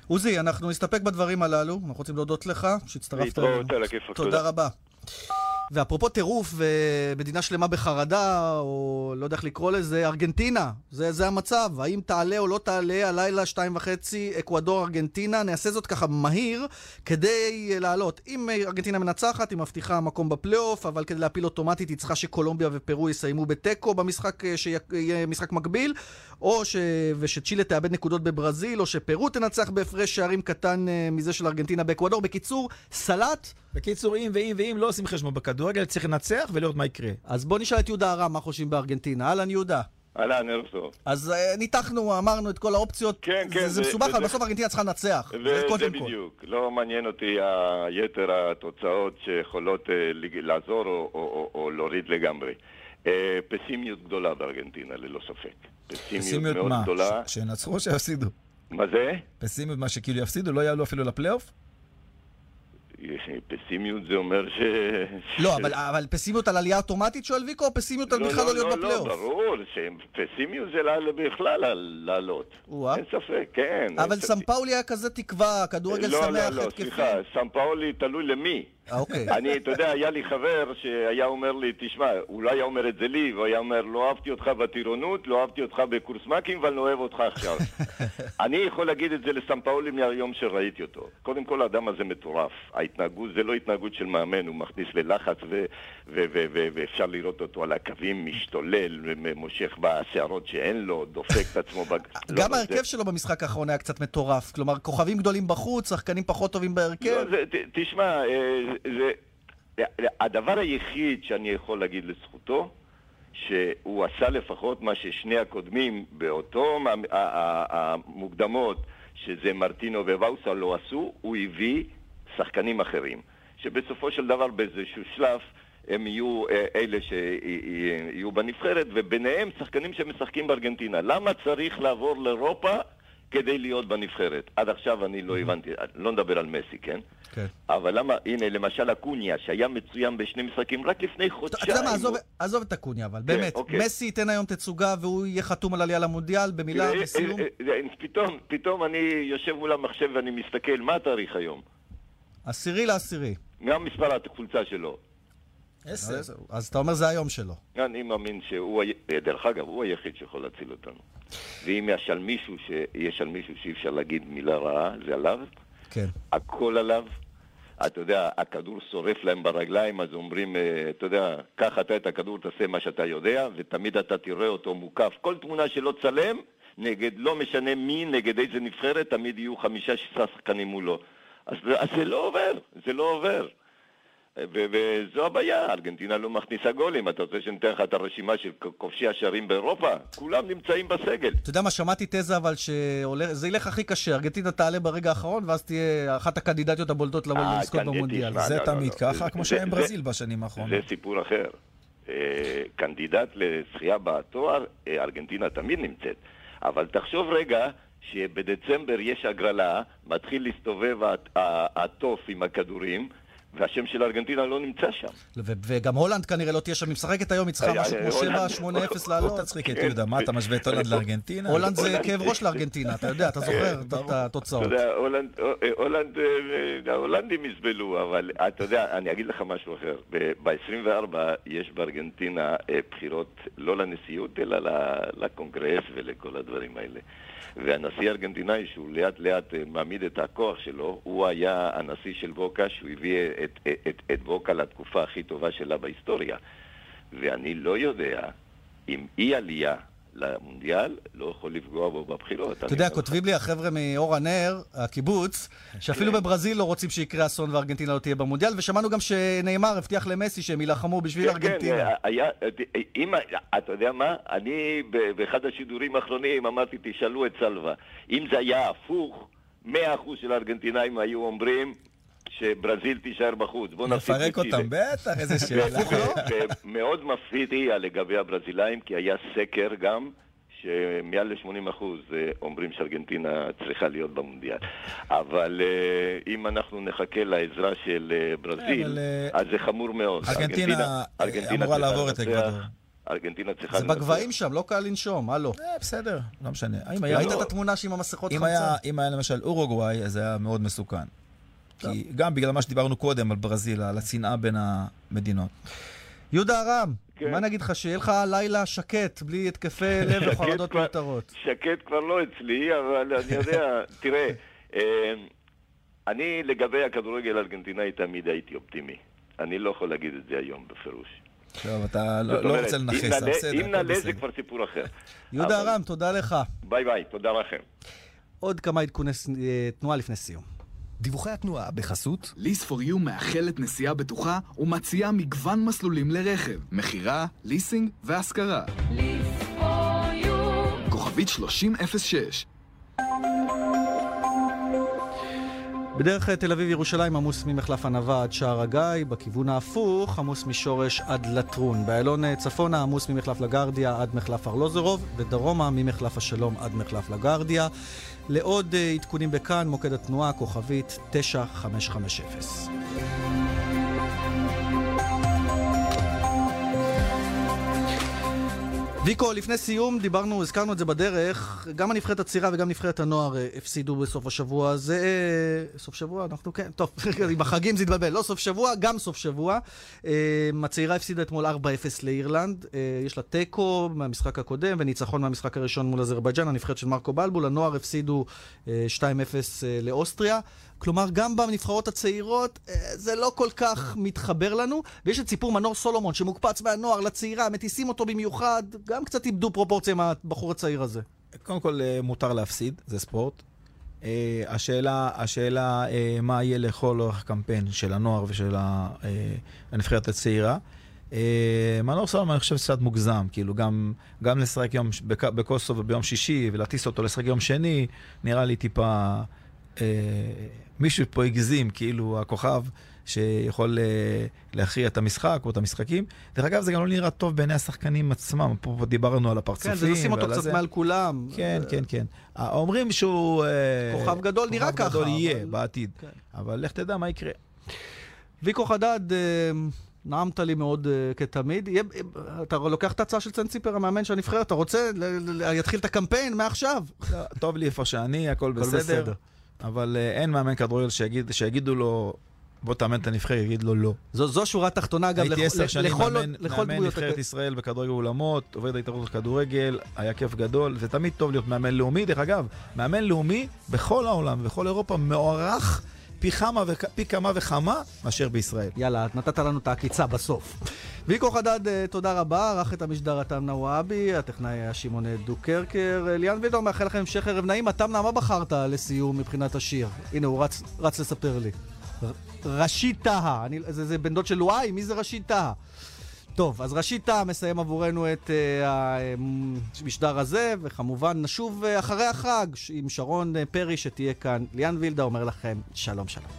עוזי, אנחנו נסתפק בדברים הללו, אנחנו רוצים להודות לך שהצטרפת להתראות על הכיפאק, תודה. רבה. ואפרופו טירוף ומדינה שלמה בחרדה, או לא יודע איך לקרוא לזה, ארגנטינה. זה, זה המצב. האם תעלה או לא תעלה הלילה שתיים וחצי, אקוודור, ארגנטינה. נעשה זאת ככה מהיר כדי לעלות. אם ארגנטינה מנצחת, היא מבטיחה מקום בפלייאוף, אבל כדי להפיל אוטומטית היא צריכה שקולומביה ופרו יסיימו בתיקו במשחק שיהיה משחק מקביל, או ש... ושצ'ילה תאבד נקודות בברזיל, או שפרו תנצח בהפרש שערים קטן אה, מזה של ארגנטינה באקוודור. בקיצור, סלט. בקיצור, אם ואם ואם לא עושים חשבון בכדורגל, צריך לנצח ולראות מה יקרה. אז בוא נשאל את יהודה ארם מה חושבים בארגנטינה. אהלן יהודה. אהלן, ערב טוב. אז אה, ניתחנו, אמרנו את כל האופציות. כן, כן, זה, זה זה- מסובך, אבל בסוף ארגנטינה צריכה לנצח. זה וזה קודם כל. בדיוק. לא מעניין אותי היתר התוצאות שיכולות לג- לעזור או, או, או, או להוריד לגמרי. אה, פסימיות גדולה בארגנטינה, ללא ספק. פסימיות, פסימיות מאוד מה? גדולה. שינצחו או שיפסידו? מה זה? פסימיות מה שכאילו יפסידו, לא יעלו אפילו לפלייאוף? פסימיות זה אומר ש... לא, אבל, אבל פסימיות על עלייה אוטומטית שואל ויקו, או פסימיות על בכלל לא להיות לא, בפלייאוף? ברור, שפסימיות זה בכלל על- לעלות. אין ספק, כן. אבל. סמפאולי היה כזה תקווה, כדורגל לא, שמח, לא, לא, התקפי. סליחה, סמפאולי תלוי למי. אה, אוקיי. אני, אתה יודע, היה לי חבר שהיה אומר לי, תשמע, הוא לא היה אומר את זה לי, והוא היה אומר, לא אהבתי אותך בטירונות, לא אהבתי אותך בקורס מ"כים, אבל אני אוהב אותך עכשיו. אני יכול להגיד את זה לסמפאולי מהיום שראיתי אותו. קודם כל, האדם הזה מטורף. ההתנהגות, זה לא התנהגות של מאמן, הוא מכניס ללחץ, ו- ו- ו- ו- ואפשר לראות אותו על הקווים משתולל, ומושך בשערות שאין לו, דופק את עצמו. בג... לא, גם זה- ההרכב שלו במשחק האחרון היה קצת מטורף. כלומר, כוכבים גדולים בחוץ, שחקנים פחות טובים בהרכב. לא, תשמע, אה, זה, הדבר היחיד שאני יכול להגיד לזכותו, שהוא עשה לפחות מה ששני הקודמים באותו המוקדמות, שזה מרטינו וואוסה לא עשו, הוא הביא שחקנים אחרים. שבסופו של דבר באיזשהו שלב הם יהיו אה, אלה שיהיו בנבחרת, וביניהם שחקנים שמשחקים בארגנטינה. למה צריך לעבור לאירופה כדי להיות בנבחרת. עד עכשיו אני לא הבנתי, לא נדבר על מסי, כן? כן. אבל למה, הנה, למשל אקוניה, שהיה מצוין בשני משחקים רק לפני אתה חודשיים. יודע מה, עזוב- עזוב את אקוניה, אבל באמת, אוקיי. מסי ייתן היום תצוגה והוא יהיה חתום על עלייה למונדיאל, במילה, בסיום. אה, אה, אה, פתאום, פתאום אני יושב מול המחשב ואני מסתכל, מה התאריך היום? עשירי לעשירי. מה מספר החולצה שלו? עשר. אז אתה אומר זה היום שלו. אני מאמין שהוא, דרך אגב, הוא היחיד שיכול להציל אותנו. ואם יש על מישהו, ש... יש על מישהו שאי אפשר להגיד מילה רעה, זה עליו. כן. הכל עליו. אתה יודע, הכדור שורף להם ברגליים, אז אומרים, אה, אתה יודע, קח אתה את הכדור, תעשה מה שאתה יודע, ותמיד אתה תראה אותו מוקף. כל תמונה שלא צלם, נגד, לא משנה מי, נגד איזה נבחרת, תמיד יהיו חמישה, שישה שחקנים מולו. אז, אז זה לא עובר, זה לא עובר. ו- וזו הבעיה, ארגנטינה לא מכניסה גולים. אתה רוצה שניתן לך את הרשימה של כובשי השערים באירופה? כולם נמצאים בסגל. אתה יודע מה, שמעתי תזה אבל שזה ילך הכי קשה, ארגנטינה תעלה ברגע האחרון ואז תהיה אחת הקנדידטיות הבולטות אה, לזכות במונדיאל. זה לא, לא, תמיד לא. ככה, כמו שהיה ברזיל בשנים האחרונות. זה סיפור אחר. אה, קנדידט לזכייה בתואר, אה, ארגנטינה תמיד נמצאת. אבל תחשוב רגע שבדצמבר יש הגרלה, מתחיל להסתובב התוף עם הכדורים, והשם של ארגנטינה לא נמצא שם. ו- וגם הולנד כנראה לא תהיה שם, היא משחקת היום, היא צריכה אה, משהו אה, כמו הולנד- 7-8-0 לעלות. לא תצחיק את כן. יהודה, מה אתה משווה את הולנד לארגנטינה? הולנד זה כאב ראש לארגנטינה, אתה יודע, אתה זוכר את אתה התוצאות. יודע, הולנד, אה, הולנד, אה, ההולנדים יסבלו, אבל אתה יודע, אני אגיד לך משהו אחר. ב-24 יש בארגנטינה אה, בחירות לא לנשיאות, אלא לקונגרס ולכל הדברים האלה. והנשיא הארגנטינאי, שהוא לאט לאט אה, מעמיד את הכוח שלו, הוא היה הנשיא של בוקה, שהוא הביא את, את, את, את בוקה לתקופה הכי טובה שלה בהיסטוריה. ואני לא יודע אם אי עלייה למונדיאל לא יכול לפגוע בו בבחירות. אתה יודע, כותבים לי החבר'ה מאור הנר, הקיבוץ, שאפילו בברזיל לא רוצים שיקרה אסון וארגנטינה לא תהיה במונדיאל, ושמענו גם שנאמר הבטיח למסי שהם יילחמו בשביל כן, ארגנטינה. כן, היה, אם, אתה יודע מה? אני באחד השידורים האחרונים אמרתי, תשאלו את סלווה. אם זה היה הפוך, 100% של הארגנטינאים היו אומרים שברזיל תישאר בחוץ. בוא נפסיק נפרק. אותם, בטח, איזה שאלה. ומאוד מפחיד היה לגבי הברזילאים, כי היה סקר גם, שמעל ל-80% אומרים שארגנטינה צריכה להיות במונדיאל. אבל אה, אם אנחנו נחכה לעזרה של אה, ברזיל, אה, אז זה חמור מאוד. ארגנטינה, אמורה לעבור את אקוודור. ארגנטינה צריכה זה בגבהים שם, לא קל לנשום, הלו. אה, בסדר, לא משנה. ראית את התמונה שעם המסכות חמצן? אם היה למשל אורוגוואי, אז זה היה מאוד מסוכן. כי גם בגלל מה שדיברנו קודם על ברזיל, על השנאה בין המדינות. יהודה ארם, כן. מה נגיד לך, שיהיה לך לילה שקט, בלי התקפי לב וחרדות מיותרות. שקט כבר לא אצלי, אבל אני יודע, תראה, אה, אני לגבי הכדורגל הארגנטינאי תמיד הייתי אופטימי. אני לא יכול להגיד את זה היום בפירוש. טוב, אתה לא, לא רוצה לנכס, בסדר, אם נעלה. זה כבר סיפור אחר. יהודה ארם, תודה לך. ביי ביי, תודה לכם. עוד כמה עדכוני אה, תנועה לפני סיום. דיווחי התנועה בחסות ליס פור יו מאחלת נסיעה בטוחה ומציעה מגוון מסלולים לרכב, מכירה, ליסינג והשכרה. כוכבית 3006 בדרך תל אביב-ירושלים עמוס ממחלף ענווה עד שער הגיא, בכיוון ההפוך עמוס משורש עד לטרון. באיילון אה, צפונה עמוס ממחלף לגרדיה עד מחלף ארלוזרוב, ודרומה ממחלף השלום עד מחלף לגרדיה. לעוד אה, עדכונים בכאן, מוקד התנועה, כוכבית 9550. ויקו, לפני סיום דיברנו, הזכרנו את זה בדרך, גם הנבחרת הצעירה וגם נבחרת הנוער אה, הפסידו בסוף השבוע הזה. אה, סוף שבוע? אנחנו כן, טוב, עם החגים זה התבלבל. לא סוף שבוע, גם סוף שבוע. אה, הצעירה הפסידה אתמול 4-0 לאירלנד. יש לה תיקו מהמשחק הקודם וניצחון מהמשחק הראשון מול אזרבייג'אן, הנבחרת של מרקו בלבול. הנוער הפסידו אה, 2-0 אה, לאוסטריה. כלומר, גם בנבחרות הצעירות אה, זה לא כל כך מתחבר לנו. ויש את סיפור מנור סולומון שמוקפץ מהנוער לצעירה, מטיסים אותו במיוחד, גם קצת איבדו פרופורציה מהבחור הצעיר הזה. קודם כל, אה, מותר להפסיד, זה ספורט. אה, השאלה, השאלה אה, מה יהיה לכל אורך הקמפיין של הנוער ושל אה, הנבחרת הצעירה. אה, מנור סולומון, אני חושב שקצת מוגזם, כאילו, גם, גם לשחק יום, בק- בקוסובו ביום שישי ולהטיס אותו לשחק יום שני, נראה לי טיפה... אה, מישהו פה הגזים, כאילו, הכוכב שיכול אה, להכריע את המשחק או את המשחקים. דרך אגב, זה גם לא נראה טוב בעיני השחקנים עצמם. פה דיברנו על הפרצופים. כן, זה לשים אותו קצת הזה. מעל כולם. כן, כן, כן. אה, אומרים שהוא... אה, כוכב גדול, נראה ככה, כוכב גדול יהיה אבל- בעתיד. אבל לך תדע מה יקרה. ויקו חדד, נעמת לי מאוד אה, כתמיד. יהיה- אתה לוקח את ההצעה של צנציפר, המאמן של הנבחרת, אתה רוצה? יתחיל את הקמפיין מעכשיו. לא, טוב לי איפה שאני, הכל בסדר. אבל אה, אין מאמן כדורגל שיגיד- שיגידו לו, בוא תאמן את הנבחרת, יגיד לו לא. זו, זו שורה תחתונה, אגב, הייתי עשר שנים לכל- מאמן, לכל מאמן נבחרת הכ- ישראל בכדורגל אולמות, עובד ההתאחדות לכדורגל, היה כיף גדול, זה תמיד טוב להיות מאמן לאומי. דרך אגב, מאמן לאומי בכל העולם, בכל אירופה, מוערך פי כמה, וכ... פי כמה וכמה מאשר בישראל. יאללה, נתת לנו את העקיצה בסוף. ויקו חדד, אה, תודה רבה, ערך את המשדר התם נוואבי, הטכנאי היה שמעון דוקרקר. אה, ליאן וידור, מאחל לכם המשך ערב נעים. התם מה בחרת לסיום מבחינת השיר? הנה, הוא רץ, רץ לספר לי. ר- רשית טהא, זה, זה בן דוד של וואי? מי זה רשית טהא? טוב, אז רשית טהא מסיים עבורנו את אה, המשדר הזה, וכמובן נשוב אה, אחרי החג עם שרון אה, פרי שתהיה כאן. ליאן וילדה אומר לכם שלום שלום.